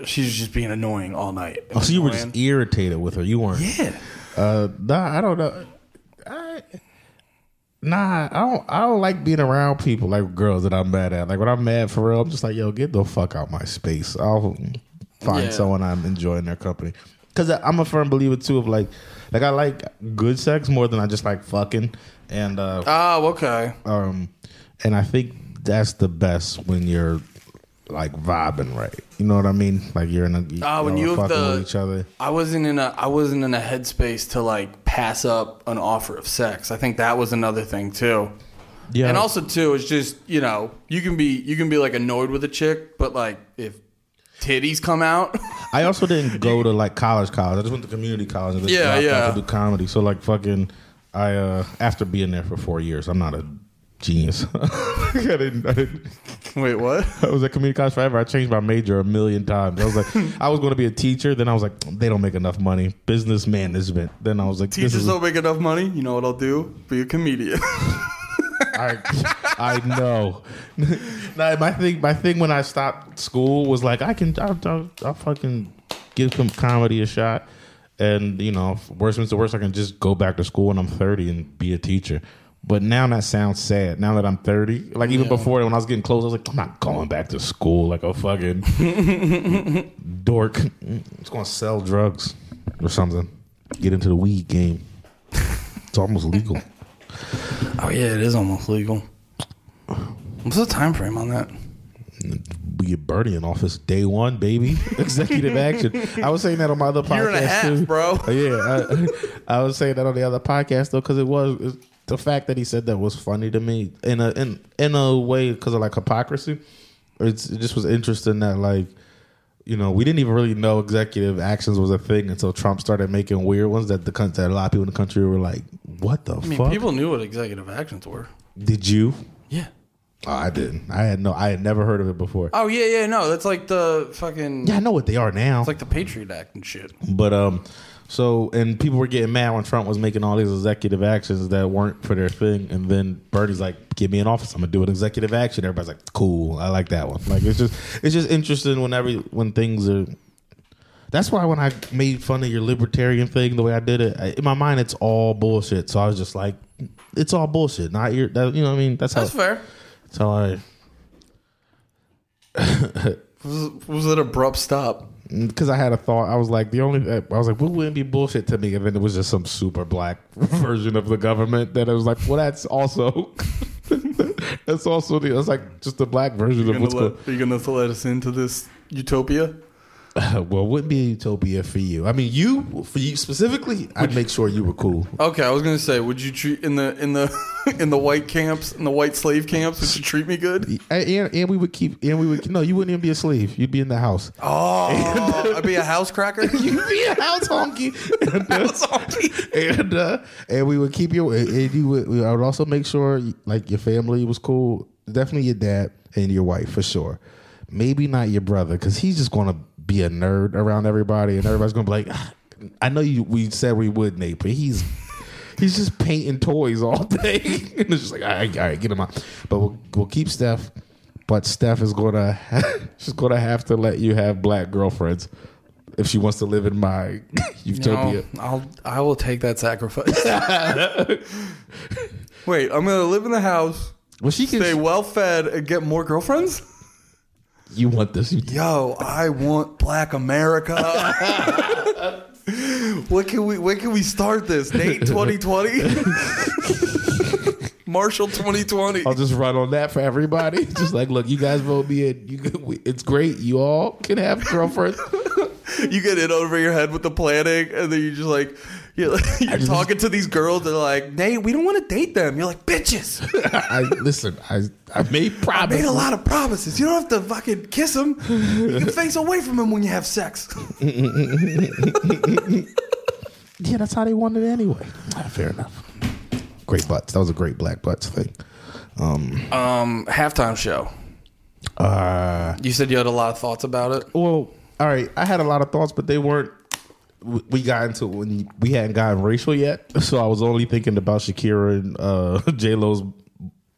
she was just being annoying all night. oh, so you were just irritated with her. You weren't. yeah. Uh, nah, I don't know. Nah, I don't. I don't like being around people like girls that I'm mad at. Like when I'm mad for real, I'm just like, yo, get the fuck out of my space. I'll find Yeah. someone I'm enjoying their company. Because I'm a firm believer too of like, like I like good sex more than I just like fucking. And uh, Oh, okay. um, and I think that's the best when you're like vibing right. You know what I mean? Like you're in a you Ah, when know, you fucking the- with each other. I wasn't in a I wasn't in a headspace to like pass up an offer of sex. I think that was another thing too. Yeah, And also too, it's just you know you can be you can be like annoyed with a chick, but like if titties come out, I also didn't go to like college, college. I just went to community college and just Yeah, yeah. to do comedy. So like fucking, I uh after being there for four years, I'm not a genius. I didn't. I didn't. wait, what? I was at community college forever. I changed my major a million times. I was like, I was going to be a teacher. Then I was like, they don't make enough money. Business management. Then I was like, this Teachers is don't make enough money. You know what I'll do? Be a comedian. I, I know. nah, my thing, my thing when I stopped school was like, I can, I'll, I'll, I'll fucking give some comedy a shot, and you know, worst comes to worst, I can just go back to school when I'm 30 and be a teacher. But now that sounds sad. Now that I'm 30, like even before when I was getting close, I was like, I'm not going back to school like a fucking dork. It's gonna sell drugs or something. Get into the weed game. It's almost legal. oh yeah, it is almost legal. What's the time frame on that? we get Bernie in office day one, baby. Executive action. I was saying that on my other podcast Year and a half, too, bro. Yeah, I, I was saying that on the other podcast though because it was. The fact that he said that was funny to me in a in in a way because of like hypocrisy. It's, it just was interesting that like you know we didn't even really know executive actions was a thing until Trump started making weird ones that the that a lot of people in the country were like, "What the I mean, fuck?" people knew what executive actions were. Did you? Yeah. Oh, I didn't. I had no. I had never heard of it before. Oh yeah, yeah. No, that's like the fucking. Yeah, I know what they are now. It's like the Patriot Act and shit. But um, so and people were getting mad when Trump was making all these executive actions that weren't for their thing, and then Bernie's like, "Give me an office, I'm gonna do an executive action." Everybody's like, "Cool, I like that one." Like it's just it's just interesting whenever when things are. That's why when I made fun of your libertarian thing the way I did it, I, in my mind it's all bullshit. So I was just like, "It's all bullshit." Not your, that, you know what I mean? That's how That's fair. that's how I Was, was it abrupt stop? Because I had a thought. I was like, the only uh, I was like, what wouldn't be bullshit to me? And then it was just some super black version of the government that I was like, well, that's also that's also the. It's like just the black version Are of what's going. let, are you gonna let us into this utopia? well, it wouldn't be a utopia for you. I mean, you for you specifically, I'd make sure you were cool. Okay, I was gonna say, would you treat in the in the in the white camps, in the white slave camps, would you treat me good? And, and, and we would keep and we would no, you wouldn't even be a slave. You'd be in the house. Oh, I'd be a house cracker. You'd be a house honky. And, uh, and uh, and we would keep you. And you would. I would also make sure like your family was cool. Definitely your dad and your wife for sure. Maybe not your brother because he's just gonna be a nerd around everybody, and everybody's gonna be like, "Ah, I know you. We said we would, Nate, but he's. He's just painting toys all day, and it's just like, all right, all right, get him out. But we'll, we'll keep Steph, but Steph is gonna, she's gonna have to let you have black girlfriends if she wants to live in my utopia. No, I'll I will take that sacrifice. Wait, I'm gonna live in the house, Well, she can. stay well fed, and get more girlfriends. You want this? Yo, I want Black America. what can we? When can we start this? Nate 2020. Marshall 2020. I'll just run on that for everybody. just like, look, you guys vote me in. You, can- we- it's great. You all can have girlfriends. You get in over your head with the planning, and then you just like you're, like, you're just- talking to these girls. They're like, Nate, we don't want to date them. You're like, bitches. I listen. I I made I promises. made a lot of promises. You don't have to fucking kiss them. You can face away from them when you have sex. Yeah, that's how they wanted it anyway. Fair enough. Great butts. That was a great black butts thing. Um. Um, halftime show. Uh. You said you had a lot of thoughts about it. Well, all right. I had a lot of thoughts, but they weren't. We- got into when we hadn't gotten racial yet, so I was only thinking about Shakira and uh, J Lo's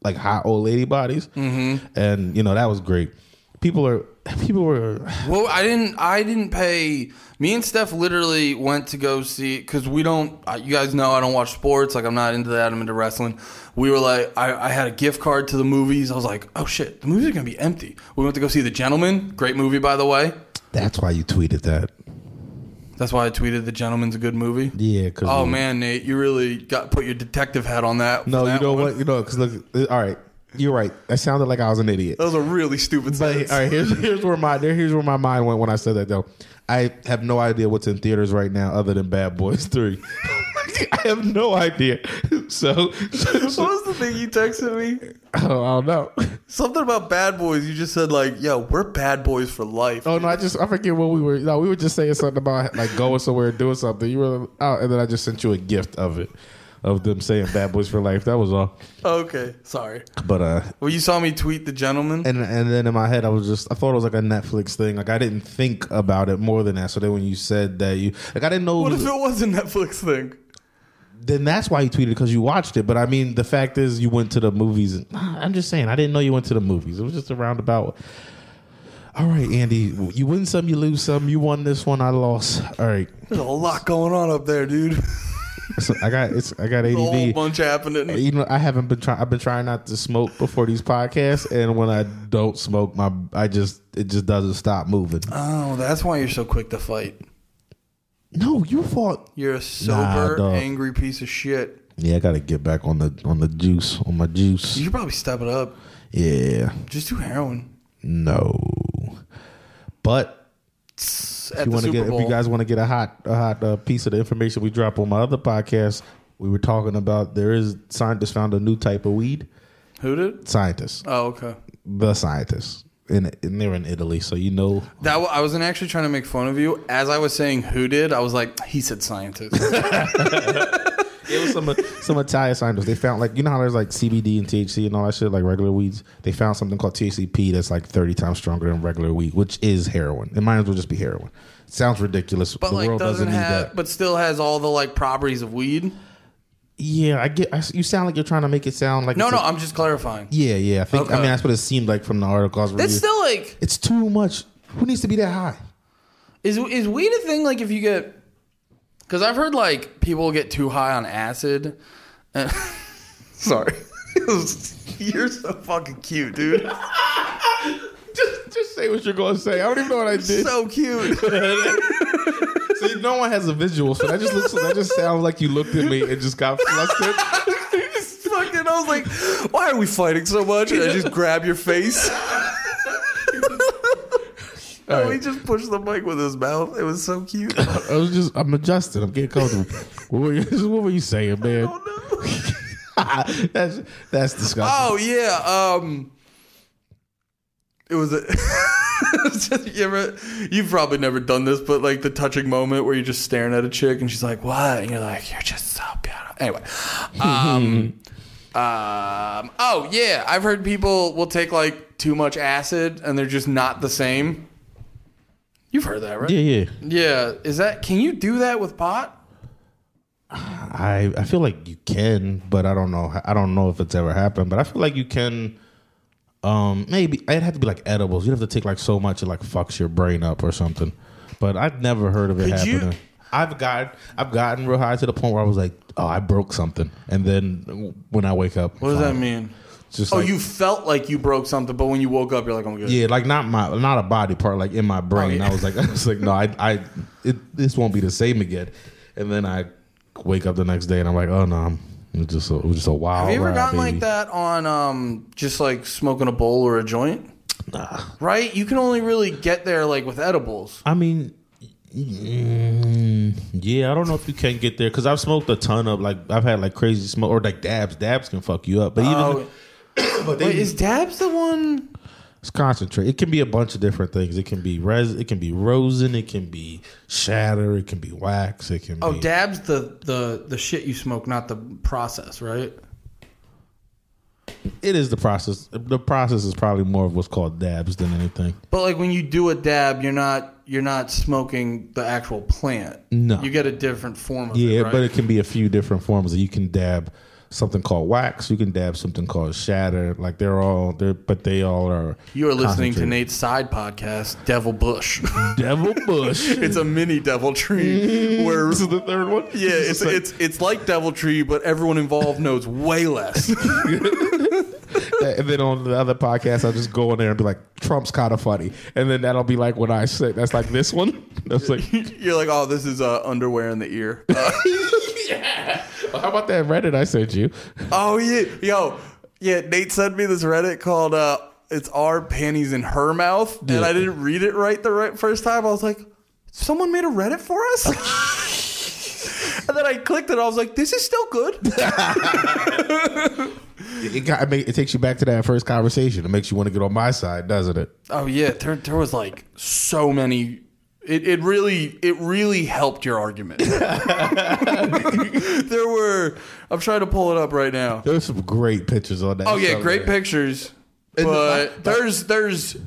like hot old lady bodies, mm-hmm. and you know that was great. People are people were Well, I didn't. I didn't pay. Me and Steph literally went to go see because we don't. You guys know I don't watch sports. Like I'm not into that. I'm into wrestling. We were like, I, I had a gift card to the movies. I was like, oh shit, the movies are gonna be empty. We went to go see The Gentlemen. Great movie, by the way. That's why you tweeted that. That's why I tweeted The Gentlemen's a good movie. Yeah. Cause Oh man, Nate, you really got put your detective hat on that. No, for you know one. what? You know, because look. All right, you're right. That sounded like I was an idiot. That was a really stupid But sentence. all right, here's here's where my here's where my mind went when I said that though. I have no idea what's in theaters right now other than Bad Boys Three. I have no idea. So, What was the thing you texted me? Oh, I don't know. Something about bad boys. You just said like, "Yo, we're bad boys for life." Oh no, I just I forget what we were. No, we were just saying something about like going somewhere and doing something. You were out, and then I just sent you a gift of it, of them saying "Bad Boys for Life." That was all. Okay, sorry. But uh, Well, you saw me tweet the gentleman. and and then in my head I was just I thought it was like a Netflix thing. Like I didn't think about it more than that. So then when you said that you like I didn't know. What if it was a Netflix thing? then that's why you tweeted because you watched it. But I mean, the fact is, you went to the movies. And, I'm just saying, I didn't know you went to the movies. It was just a roundabout. All right, Andy, you win some, you lose some. You won this one, I lost. All right, There's a lot going on up there, dude. so I got it's I got a whole ADD. bunch happening. You know, I haven't been trying. I've been trying not to smoke before these podcasts, and when I don't smoke, my I just it just doesn't stop moving. Oh, that's why you're so quick to fight. No, you fought. You're a sober, dog. angry piece of shit. Yeah, I got to get back on the on the juice on my juice. You should probably step it up. Yeah, Just do heroin. no, but If you get if you guys want to get a hot a hot uh, piece of the information we drop on my other podcast we were talking about there is scientists found a new type of weed. Who did? Scientists, Oh, okay. the scientists, and, and they're in Italy, so you know. That w- I wasn't actually trying to make fun of you. As I was saying, who did? I was like, he said scientist. It was some some Italian scientists. They found like you know how there's like CBD and THC and all that shit like regular weeds. They found something called THCP that's like 30 times stronger than regular weed, which is heroin. It might as well just be heroin. It sounds ridiculous. but the like world doesn't, doesn't, need have, that. but still has all the like properties of weed. Yeah, I get. I, you sound like you're trying to make it sound like No, no, I'm just clarifying. yeah, yeah. I think. I mean, that's what it seemed like from the article. I was It's still like it's too much. Who needs to be that high? is is weed a thing? Like if you get, because I've heard like people get too high on acid. And, sorry, you're so fucking cute, dude. Just, just say what you're going to say. I don't even know what I did. so cute. See, no one has a visual, so that just looks. That just sounds like you looked at me and just got flustered. fucking, I was like, why are we fighting so much? And I just grab your face. Oh, he just pushed the mic with his mouth. It was so cute. I was just. I'm adjusting. I'm getting comfortable. what, were you, what were you saying, man? Oh that's that's disgusting. Oh yeah. Um, it was a. you ever, you've probably never done this, but like the touching moment where you're just staring at a chick and she's like, "What?" and you're like, "You're just so beautiful." Anyway, um, um, oh yeah, I've heard people will take like too much acid and they're just not the same. You've heard that, right? Yeah, yeah. Yeah. Is that? Can you do that with pot? I I feel like you can, but I don't know. I don't know if it's ever happened, but I feel like you can. Um, maybe it'd have to be like edibles. You'd have to take like so much it like fucks your brain up or something. But I've never heard of it Could you- happening. I've got I've gotten real high to the point where I was like, oh, I broke something, and then when I wake up, What does that mean? Just Oh, like, you felt like you broke something, but when you woke up, you're like, "I'm good." yeah, like not my not a body part, like in my brain. Oh, yeah. I was like, I was like, no, I I it, this won't be the same again. And then I wake up the next day and I'm like, oh no, I'm it was just a, it was just a wild. Have you ever ride, gotten baby. like that on um just like smoking a bowl or a joint? Nah. Right? You can only really get there like with edibles. I mean, mm, yeah, I don't know if you can get there because I've smoked a ton of like I've had like crazy smoke or like dabs. Dabs can fuck you up, but even Oh, but they, wait, is Dabs the one? it's concentrate. It can be a bunch of different things. It can be res. It can be rosin. It can be shatter. It can be wax. It can. Oh, be, Dabs the the the shit you smoke, not the process, right? it is the process. The process is probably more of what's called dabs than anything. But like when you do a dab, you're not you're not smoking the actual plant. No. you get a different form of Yeah, it. Right? but it can be a few different forms. That you can dab something called wax. You can dab something called shatter. Like they're all they're, but they all are. you are listening to. Nate's side podcast, Devil Bush. Devil Bush. it's a mini Deviltry where this is the third one. Yeah, it's it's it's like Deviltry, but everyone involved knows way less. and then on the other podcast, I'll just go in there and be like, "Trump's kind of funny," and then that'll be like when I say that's like this one. That's like, You're like, oh, this is uh, underwear in the ear. Uh, how about that Reddit I sent you? oh yeah, yo, yeah. Nate sent me this Reddit called uh, "It's our panties in her mouth," Yeah. and I didn't read it right the right first time. I was like, someone made a Reddit for us. and then I clicked it. I was like, this is still good. It got it takes you back to that first conversation. It makes you want to get on my side, doesn't it? Oh yeah, there, there was like so many. It, it really it really helped your argument. there were. I'm trying to pull it up right now. There's some great pictures on that. Oh yeah, great man. pictures. And the- But there's there's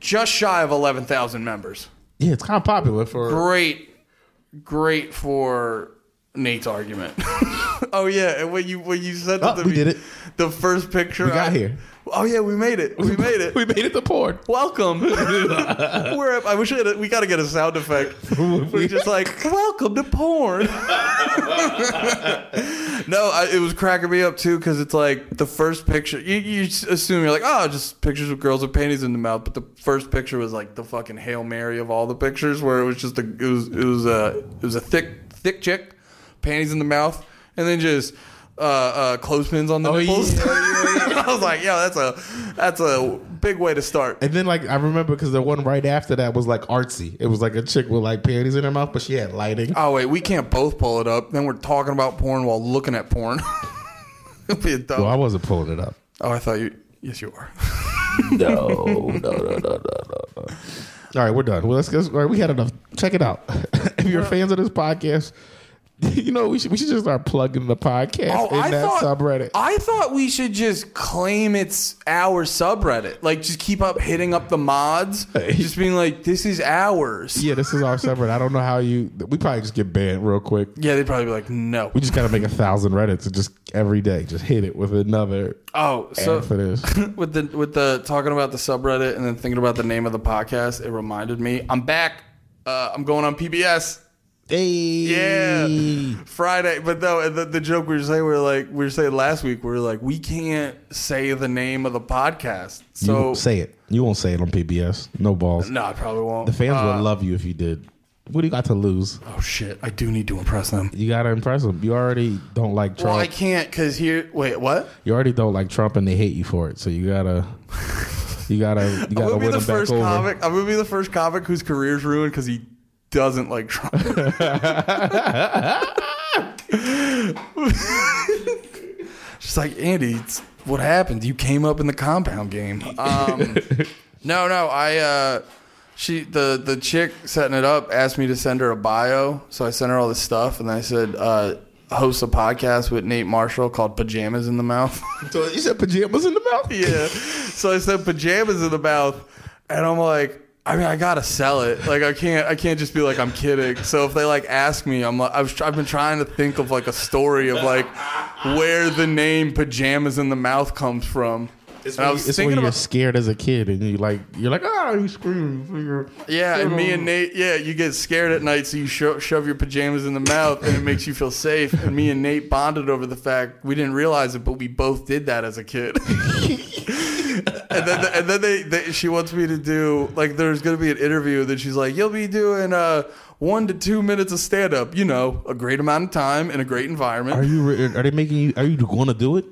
just shy of eleven thousand members. Yeah, it's kind of popular for. Great, great for Nate's argument. oh yeah, and when you when you said Oh, to we me, did it. The first picture We got I- here. Oh yeah, we made it. We made it. we made it to porn. Welcome. We're. I wish we, had a, we got to get a sound effect. We're just like, welcome to porn. no, I, it was cracking me up too because it's like the first picture. You, you assume you're like, oh, just pictures of girls with panties in the mouth. But the first picture was like the fucking hail mary of all the pictures, where it was just a it was it was a it was a thick thick chick, panties in the mouth, and then just. Uh, uh, clothespins on the Oh, nipples. yeah, I was like, yo, that's a that's a big way to start. And then like I remember because the one right after that was like artsy. It was like a chick with like panties in her mouth, but she had lighting. Oh wait, we can't both pull it up. Then we're talking about porn while looking at porn. It'd be a dumb. Well, I wasn't pulling it up. oh, I thought you. Yes, you are. No, no, no, no, no, no. All right, we're done. Well, let's go. All right, we had enough. Check it out. if you're fans of this podcast, you know we should we should just start plugging the podcast Oh, in I that thought subreddit. I thought we should just claim it's our subreddit. Like, just keep up hitting up the mods, Hey. just being like, "This is ours." yeah, this is our subreddit. I don't know how you. We probably just get banned real quick. Yeah, they'd probably be like, "No." We just gotta make a thousand Reddits and just every day just hit it with another Oh, so, so for this. with the with the talking about the subreddit and then thinking about the name of the podcast, it reminded me. I'm back. Uh, I'm going on PBS. Hey, Yeah, Friday. But though the, the joke we were saying, we were like we were saying last week, we were like, we can't say the name of the podcast. You So won't say it. You won't say it on PBS. No balls. no, I probably won't. The fans Uh, would love you if you did. What do you got to lose? Oh shit! I do need to impress them. You gotta impress them. You already don't like Trump. Well, I can't because here. Wait, what? you already don't like Trump, and they hate you for it. So you gotta, you gotta, you I'm gotta gonna be the first comic. I'm gonna be the first comic whose career's ruined because he doesn't like Trump. Just like Andy, what happened? You came up in the compound game. Um, no, no, I. Uh, she the the chick setting it up asked me to send her a bio, so I sent her all this stuff, and I said uh, host a podcast with Nate Marshall called Pajamas in the Mouth. So you said pajamas in the mouth. yeah. So I said pajamas in the mouth, and I'm like, I mean, I gotta sell it. Like, I can't, I can't just be like, I'm kidding. So if they like ask me, I'm like, I've, I've been trying to think of like a story of like where the name pajamas in the mouth comes from. It's when, was it's when you're about- scared as a kid, and you like, you're like, ah, you scream. Yeah, and me and Nate, yeah, you get scared at night, so you sho- shove your pajamas in the mouth, and it makes you feel safe. And me and Nate bonded over the fact we didn't realize it, but we both did that as a kid. and then, and then they, they, she wants me to do like there's gonna be an interview. Then she's like, "You'll be doing uh one to two minutes of stand up. You know, a great amount of time in a great environment." Are you? re- Are they making you? Are you going to do it?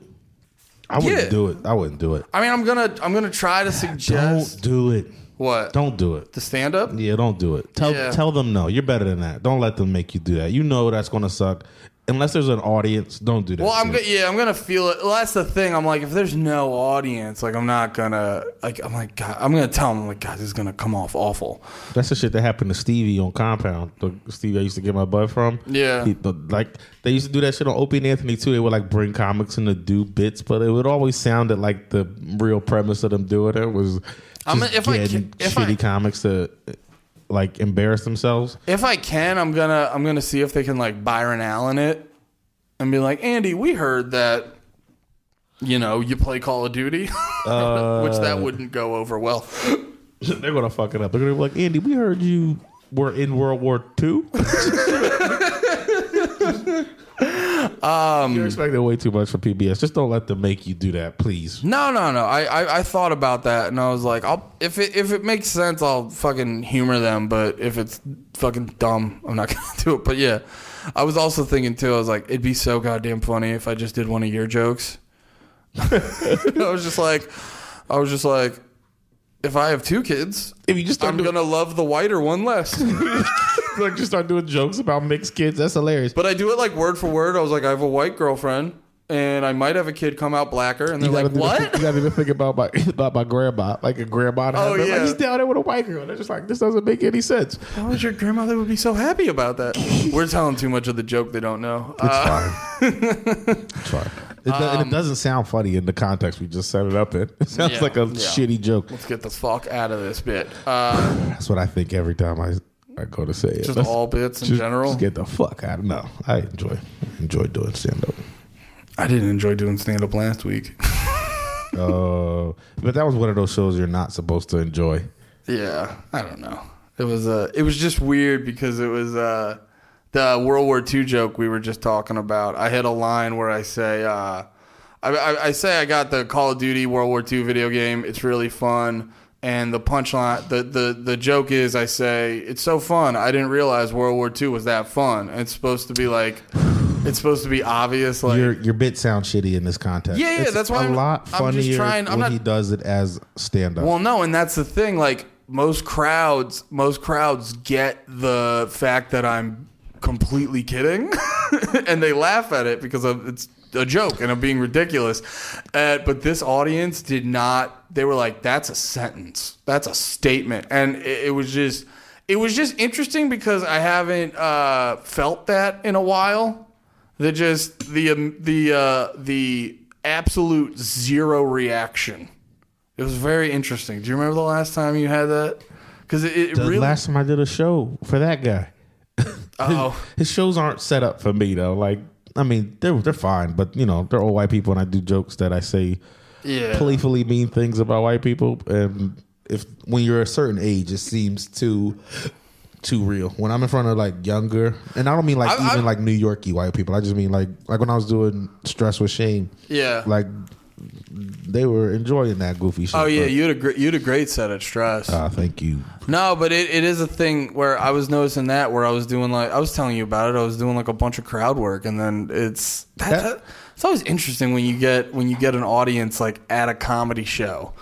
I wouldn't Yeah. do it. I wouldn't do it. I mean, I'm gonna I'm gonna try to suggest Don't do it. what Don't do it. the stand up. Yeah, don't do it. Tell Yeah. tell them no. You're better than that. Don't let them make you do that. You know that's going to suck. Unless there's an audience, don't do that. Well, I'm shit. go- yeah, I'm gonna feel it. Well, that's the thing. I'm like, if there's no audience, like, I'm not gonna like. I'm like, God, I'm gonna tell them, like, God, this is gonna come off awful. That's the shit that happened to Stevie on Compound. The Stevie I used to get my butt from. Yeah. He- the- like they used to do that shit on Opie and Anthony too. They would like bring comics in to do bits, but it would always sounded like the real premise of them doing it was just I'm- if I getting ca- if shitty I- comics to like embarrass themselves. If I can, I'm gonna I'm gonna see if they can like Byron Allen it and be like, Andy, we heard that. You know, you play Call of Duty, which that uh. wouldn't go over well. They're gonna fuck it up. They're gonna be like, Andy, we heard you were in World War II. um, You're expecting way too much from PBS. Just don't let them make you do that, please. No, no, no. I, I, I thought about that and I was like, I'll if it if it makes sense, I'll fucking humor them. But if it's fucking dumb, I'm not gonna do it. But yeah, I was also thinking too. I was like, it'd be so goddamn funny if I just did one of your jokes. I was just like, I was just like, if I have two kids, If you just I'm doing, gonna love the whiter one less. like, just start doing jokes about mixed kids, that's hilarious. but I do it like word for word. I was like, I have a white girlfriend. And I might have a kid come out blacker, and they're like, gotta do the- "What?" you gotta even think about my about my grandma, like a grandma. Oh, like, yeah. he's down there with a white girl. They're just like, this doesn't make any sense. Why would your grandmother would be so happy about that? We're telling too much of the joke they don't know. It's Uh, fine. it's fine. It, do- and it doesn't sound funny in the context we just set it up in. It sounds Yeah, like a yeah. shitty joke. let's get the fuck out of this bit. Uh, That's what I think every time I I go to say it. just all bits in just, general. just get the fuck out. Of No, I enjoy enjoy doing stand up. I didn't enjoy doing stand up last week. Uh, but that was one of those shows you're not supposed to enjoy. yeah, I don't know. It was uh, it was just weird because it was uh, the World War II joke we were just talking about. I hit a line where I say, uh, I, I, I say I got the Call of Duty World War II video game. It's really fun. And the punchline, the, the, the joke is, I say, it's so fun. I didn't realize World War II was that fun. And it's supposed to be like, it's supposed to be obvious. Like your your bit sounds shitty in this context. Yeah, yeah, It's that's why a I'm- lot I'm funnier just trying- I'm when not- he does it as stand up. Well, no, and that's the thing. Like most crowds, most crowds get the fact that I'm completely kidding, and they laugh at it because of it's a joke and I'm being ridiculous. Uh, but this audience did not. They were like, "That's a sentence. That's a statement," and it, it was just. It was just interesting because I haven't uh, felt that in a while. The just the um, the uh, the absolute zero reaction. It was very interesting. Do you remember the last time you had that? Because it, it the really. last time I did a show for that guy. oh, His shows aren't set up for me though. Like, I mean, they're they're fine, but you know, they're all white people, and I do jokes that I say yeah. playfully mean things about white people. And if when you're a certain age, it seems too too real. When I'm in front of like younger, and I don't mean like I- even I- like New Yorky white people. I just mean like like when I was doing Stress with shame. Yeah. Like they were enjoying that goofy shit. oh yeah, but- you had a great, you had a great set at stress. Ah, thank you. no, but it, it is a thing where I was noticing that where I was doing like I was telling you about it. I was doing like a bunch of crowd work, and then it's that, That- that- it's always interesting when you get when you get an audience like at a comedy show,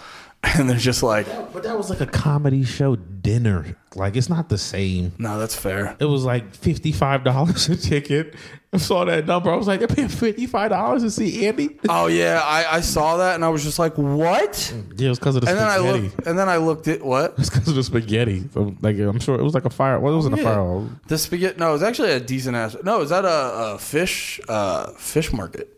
and they're just like, But that was like a comedy show dinner. Like it's not the same. no, that's fair. It was like fifty five dollars a ticket. I saw that number. I was like, they're paying fifty five dollars to see Andy. Oh yeah, I, I saw that and I was just like, what? Yeah, it was because of the And then I spaghetti. looked, and then I looked at what It's because of the spaghetti. So, like I'm sure it was like a fire. Well, it wasn't a Yeah. fire. the spaghetti. No, it was actually a decent ass. No, is that a, a fish uh, fish market?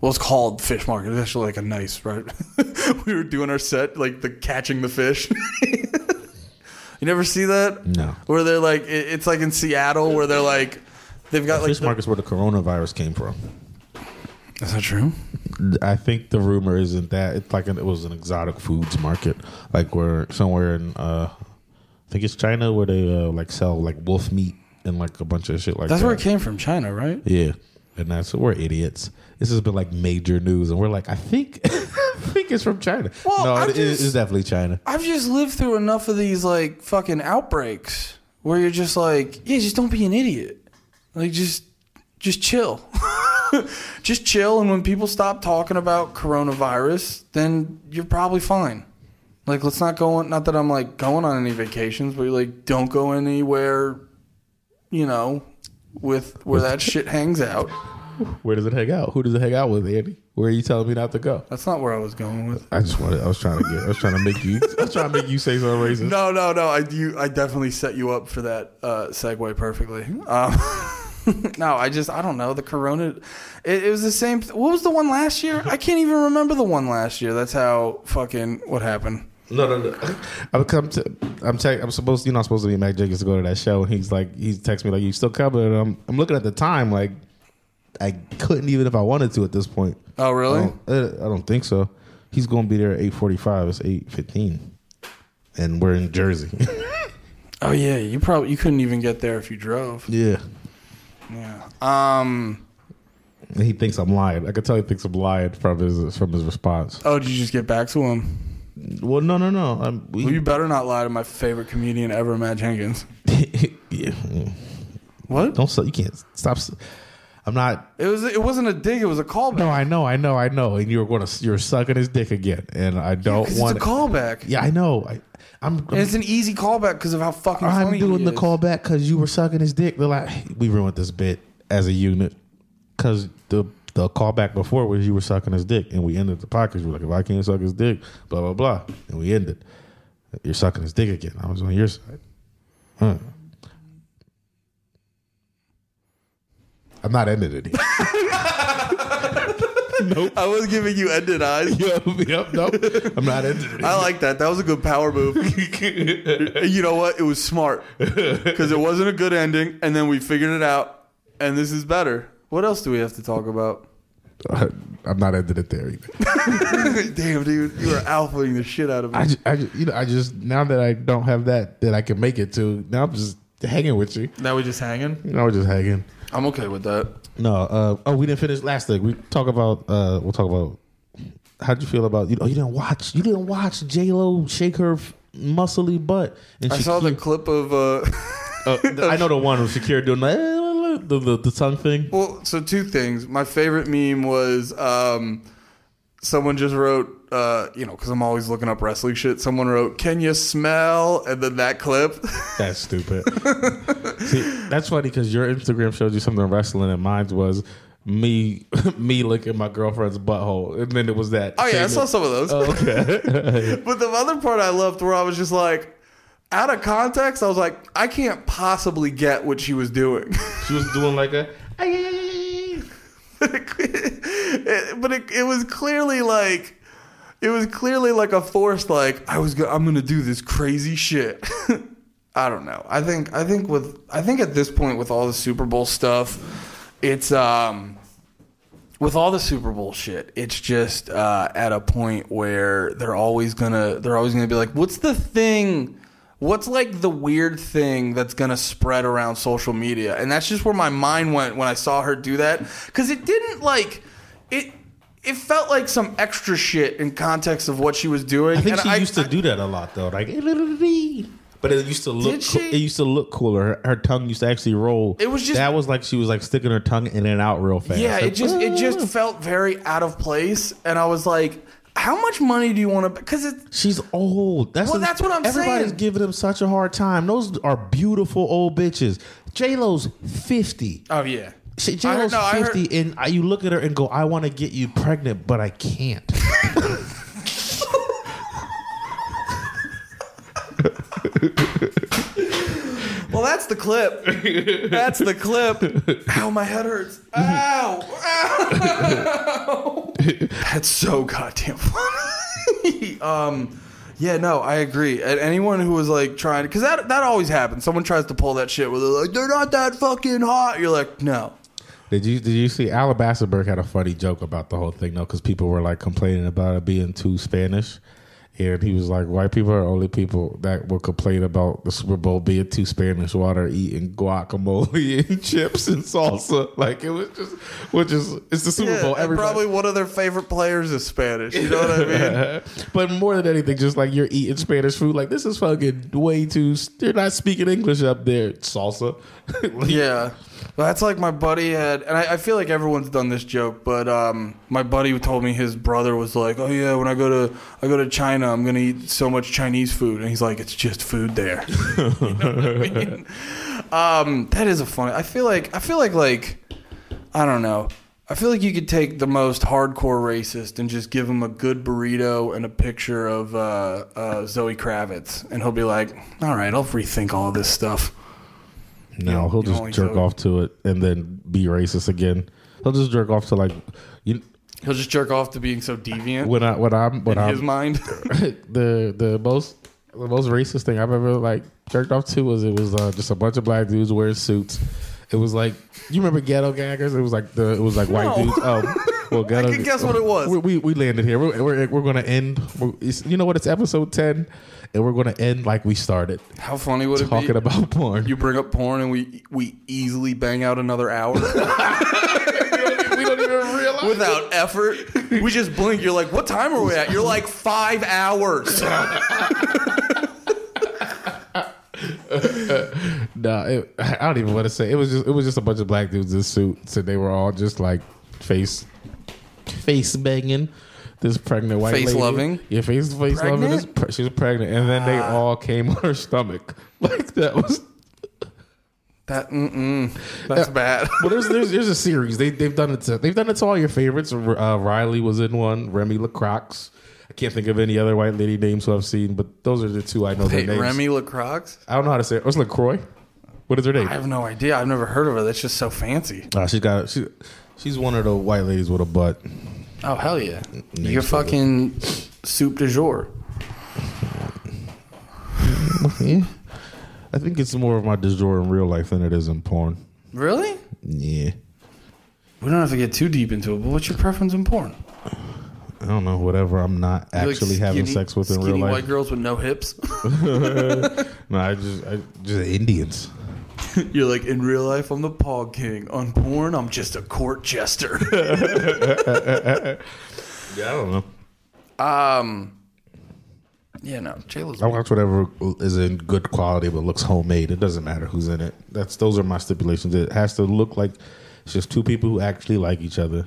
Well, it's called fish market. It's actually like a nice right. we were doing our set like the catching the fish. you never see that? No. Where they're like, it, it's like in Seattle where they're like, they've got like. Fish the- market's where the coronavirus came from. Is that true? I think the rumor isn't that it's like an, it was an exotic foods market, like where somewhere in uh, I think it's China where they uh, like sell like wolf meat and like a bunch of shit like that. That's that. where it came from, China, right? Yeah, and that's we're idiots. This has been like major news, and we're like, I think, I think it's from China. Well, no, it is just- it's definitely China. I've just lived through enough of these like fucking outbreaks where you're just like, yeah, just don't be an idiot. Like just just chill. just chill and when people stop talking about coronavirus, then you're probably fine. Like let's not go on not that I'm like going on any vacations, but like don't go anywhere, you know, with where that shit hangs out. Where does it hang out? Who does it hang out with, Andy? Where are you telling me not to go? That's not where I was going with. I just wanted. I was trying to get. I was trying to make you. I was trying to make you say something racist. No, no, no. I you, I definitely set you up for that uh, segue perfectly. Um, no, I just I don't know the Corona. It, it was the same. What was the one last year? I can't even remember the one last year. That's how fucking what happened. No, no, no. I'm come to. I'm. Te- I'm supposed. You're not supposed to be Mac Jenkins to go to that show. And he's like, he's texting me like, "You still coming?" And I'm. I'm looking at the time like, I couldn't even if I wanted to at this point. Oh, I really? don't, uh, I don't think so. He's going to be there at 8:45. It's 8:15, and we're in Jersey. Oh yeah, you probably you couldn't even get there if you drove. yeah. Yeah. Um. He thinks I'm lying. I can tell he thinks I'm lying from his from his response. Oh, did you just get back to him? Well, no, no, no. Um, we, Well, you better not lie to my favorite comedian ever, Matt Jenkins. yeah. What? Don't. You can't stop. I'm not. It was. It wasn't a dig. It was a callback. No, I know, I know, I know. And you're going to you're sucking his dick again, and I don't it's want. It's a callback. Yeah, I know. I, I'm. And it's an easy callback because of how fucking I'm funny doing he the callback because you were sucking his dick. They're like, "Hey, we ruined this bit as a unit because the the callback before was you were sucking his dick, and we ended the podcast. We're like, if I can't suck his dick, blah blah blah, and we ended. You're sucking his dick again. I was on your side. Huh. I'm not ending it. nope. I was giving you ended eyes. Yep, yep, nope. I'm not ending it. I like that. That was a good power move. you know what? It was smart because it wasn't a good ending, and then we figured it out, and this is better. What else do we have to talk about? I'm not ending it there either. Damn, dude, you are alphaing the shit out of me. I just, I just, you know, I just now that I don't have that that I can make it to. Now I'm just hanging with you. now we're just hanging. Now we're just hanging. I'm okay with that. No, uh, oh, we didn't finish last thing. We talk about. Uh, we'll talk about. How'd you feel about you? Oh, you didn't watch. You didn't watch J Lo shake her muscly butt. And I saw the clip of. uh Uh, I know the one of Shakira doing. Like, the, the the tongue thing. Well, so two things. My favorite meme was um, someone just wrote, uh, you know, because I'm always looking up wrestling shit. Someone wrote, "Can you smell?" and then that clip. That's stupid. See, that's funny because your Instagram showed you something wrestling, and mine was me me licking my girlfriend's butthole, and then it was that. Oh yeah, I saw some of those. Oh, okay. But the other part I loved where I was just like, out of context, I was like, I can't possibly get what she was doing. she was doing like a. but it, but it, it was clearly like it was clearly like a forced like I was go- I'm gonna do this crazy shit. I don't know. I think I think with I think at this point with all the Super Bowl stuff, it's um with all the Super Bowl shit, it's just uh, at a point where they're always gonna they're always gonna be like, what's the thing? What's like the weird thing that's gonna spread around social media? And that's just where my mind went when I saw her do that because it didn't like it. It felt like some extra shit in context of what she was doing. I think and she used to do that a lot though, like. But it used to look. Cool. It used to look cooler. Her, her tongue used to actually roll. It was just- that was like she was like sticking her tongue in and out real fast. Yeah, Like, it just it just "Ah." felt very out of place, and I was like, "How much money do you want to?" Because it She's old. That's Well, that's what I'm everybody's saying. Everybody's giving them such a hard time. Those are beautiful old bitches. J Lo's fifty. oh yeah, J I heard- Lo's no, I heard- fifty, and I- you look at her and go, "I want to get you pregnant, but I can't." Well, that's the clip. That's the clip. Ow, my head hurts. Ow. Ow. That's so goddamn funny. um, yeah, no, I agree. And anyone who was like trying because that that always happens. Someone tries to pull that shit where they're like, they're not that fucking hot. You're like, no. Did you did you see Alabaster Burke had a funny joke about the whole thing though? Because people were like complaining about it being too Spanish. And he was like, "White people are only people that will complain about the Super Bowl being too Spanish while they're eating guacamole and chips and salsa. Like it was just, which is it's the Super Yeah, Bowl. Everybody, probably one of their favorite players is Spanish. You know what I mean? but more than anything, just like you're eating Spanish food. Like this is fucking way too. They're not speaking English up there. Salsa. Like, Yeah. Well, that's like my buddy had, and I, I feel like everyone's done this joke, but um, my buddy told me his brother was like, "Oh yeah, when I go to I go to China, I'm gonna eat so much Chinese food," and he's like, "It's just food there." you know I mean? Um, that is a funny. I feel like I feel like like I don't know. I feel like you could take the most hardcore racist and just give him a good burrito and a picture of uh, uh, Zoe Kravitz, and he'll be like, "All right, I'll rethink all this stuff." No, You he'll just jerk off to it and then be racist again. He'll just jerk off to like you. He'll just jerk off to being so deviant When I when I'm when in I'm his mind. the the most the most racist thing I've ever like jerked off to was it was uh, just a bunch of black dudes wearing suits. It was like you remember ghetto gaggers. It was like the it was like white No. dudes. Oh, well, ghetto. can guess what it was. We we, we landed here. We're we're, we're going to end. You know what? It's episode ten, and we're going to end like we started How funny would it be talking about porn. you bring up porn and we we easily bang out another hour we don't even realize. without effort. We just blink. You're like, what time are we at? You're like five hours. No, it, I don't even want to say. It was just it was just a bunch of black dudes in suits, and they were all just like face face banging this pregnant white Face lady. loving? Yeah, face face loving. This, pre- she was pregnant, and then they all came on her stomach. Like that was. That mm-mm, that's bad. Well, there's, there's there's a series. They they've done it to they've done it to all your favorites. Uh, Riley was in one. Remy LaCroix. I can't think of any other white lady names who I've seen, but those are the two I know Hey, their names. Remy LaCroix? I don't know how to say it. What's LaCroix? What is her name? I have no idea. I've never heard of her. That's just so fancy. Uh, she's got she, she's one of the white ladies with a butt. Oh hell yeah! Names You're for it. fucking soup du jour. Yeah. I think it's more of my du jour in real life than it is in porn. Really? Yeah. We don't have to get too deep into it, but what's your preference in porn? I don't know, whatever I'm not You like actually having skinny- sex with in skinny real life. white girls with no hips. No, I just I just Indians. You're like in real life, I'm the Pog King. On porn, I'm just a court jester. Yeah, I don't know. um, Yeah, no, J Lo's. I watch whatever is in good quality but looks homemade. It doesn't matter who's in it. That's those are my stipulations. It has to look like it's just two people who actually like each other.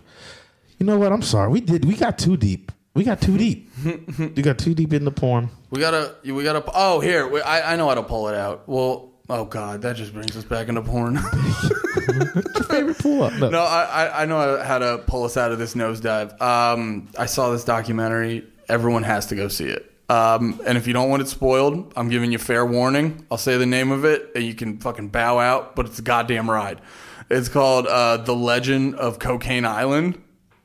You know what? I'm sorry. We did. We got too deep. We got too deep. we got too deep in the porn. We gotta, we gotta. Oh, here, we, I, I know how to pull it out. Well, oh god, that just brings us back into porn. Favorite pull up. no, I, I, I know how to pull us out of this nosedive. Um, I saw this documentary. Everyone has to go see it. Um, and if you don't want it spoiled, I'm giving you fair warning. I'll say the name of it, and you can fucking bow out. But it's a goddamn ride. It's called uh, "The Legend of Cocaine Island,"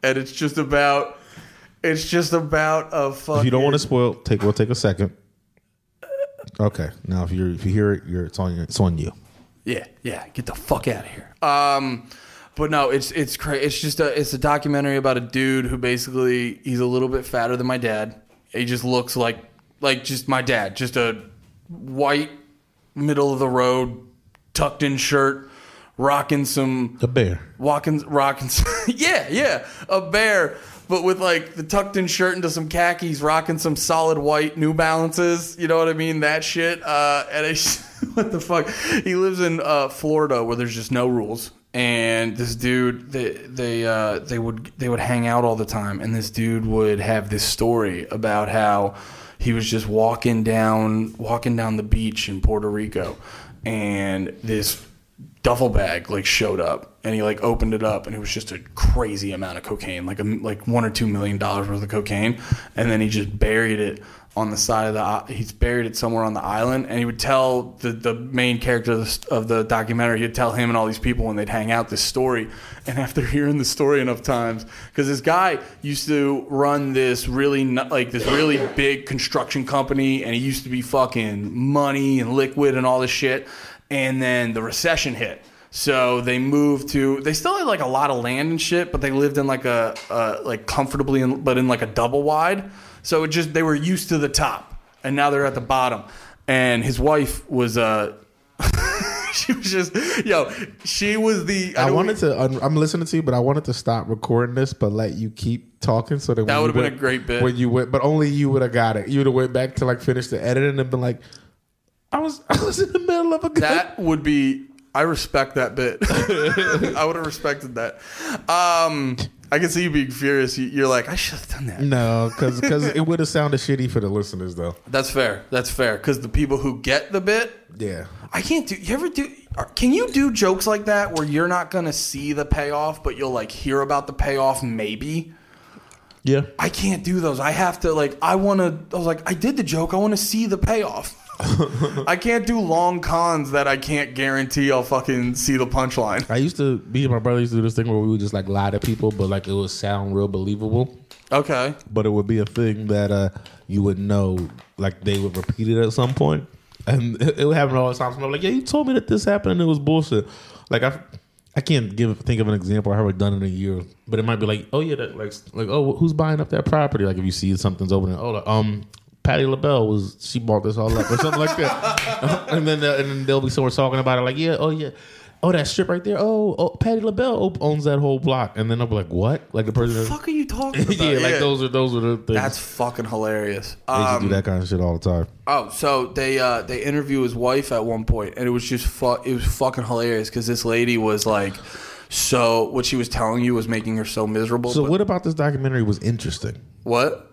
and it's just about. It's just about a fucking. If you don't want to spoil, take we'll take a second. Okay. Now if you if you hear it, you're it's on you. It's on you. Yeah, yeah, get the fuck out of here. Um, but no, it's it's crazy. It's just a it's a documentary about a dude who basically he's a little bit fatter than my dad. He just looks like like just my dad, just a white middle of the road tucked in shirt, rocking some A bear. walking rocking yeah yeah a bear but with like the tucked in shirt into some khakis rocking some solid white new balances you know what i mean that shit uh and I, what the fuck he lives in uh florida where there's just no rules and this dude they they uh they would they would hang out all the time and this dude would have this story about how he was just walking down walking down the beach in puerto rico and this duffel bag like showed up and he like opened it up and it was just a crazy amount of cocaine like a like one or two million dollars worth of cocaine and then he just buried it on the side of the he's buried it somewhere on the island and he would tell the the main character of the, of the documentary he'd tell him and all these people when they'd hang out this story and after hearing the story enough times because this guy used to run this really like this really big construction company and he used to be fucking money and liquid and all this shit and then the recession hit. So they moved to. They still had like a lot of land and shit, but they lived in like a uh, like comfortably, in, but in like a double wide. So it just they were used to the top, and now they're at the bottom. And his wife was uh, she was just yo. She was the. I don't- wanted to. un- I'm listening to you, but I wanted to stop recording this, but let you keep talking so that That would've been a great bit. When you went, but only you would have got it. You would have went back to like finish the editing and been like, I was, I was in the middle of a good. That would be. I respect that bit. I would have respected that. Um, I can see you being furious. You- You're like, I should have done that. no, because it would have sounded shitty for the listeners though. That's fair. That's fair. Because the people who get the bit, Yeah. I can't do. You ever do? are- Can you do jokes like that where you're not gonna see the payoff, but you'll like hear about the payoff maybe? Yeah. I can't do those. I have to like. I want to. I was like, I did the joke. I want to see the payoff. I can't do long cons that I can't guarantee I'll fucking see the punchline. I used to, me and my brother used to do this thing where we would just like lie to people, but like it would sound real believable. Okay. but it would be a thing that uh, you would know, like they would repeat it at some point, and it, it would happen all the time. So I'm like, yeah, you told me that this happened, and it was bullshit. Like I, I can't give think of an example I haven't done in a year, but it might be like, oh yeah, that, like like oh who's buying up that property? Like if you see something's opening, oh um. Patti LaBelle was she bought this all up or something like that, and then uh, and then they'll be someone talking about it like yeah oh yeah oh that strip right there oh, oh Patti LaBelle owns that whole block and then I'll be like what like the person that- Fuck are you talking about? yeah, like those are those are the things. That's fucking hilarious. To Um, do that kind of shit all the time. Oh, so they uh, they interview his wife at one point, and it was just fu- it was fucking hilarious because this lady was like, so what she was telling you was making her so miserable. So what about this documentary was interesting? what?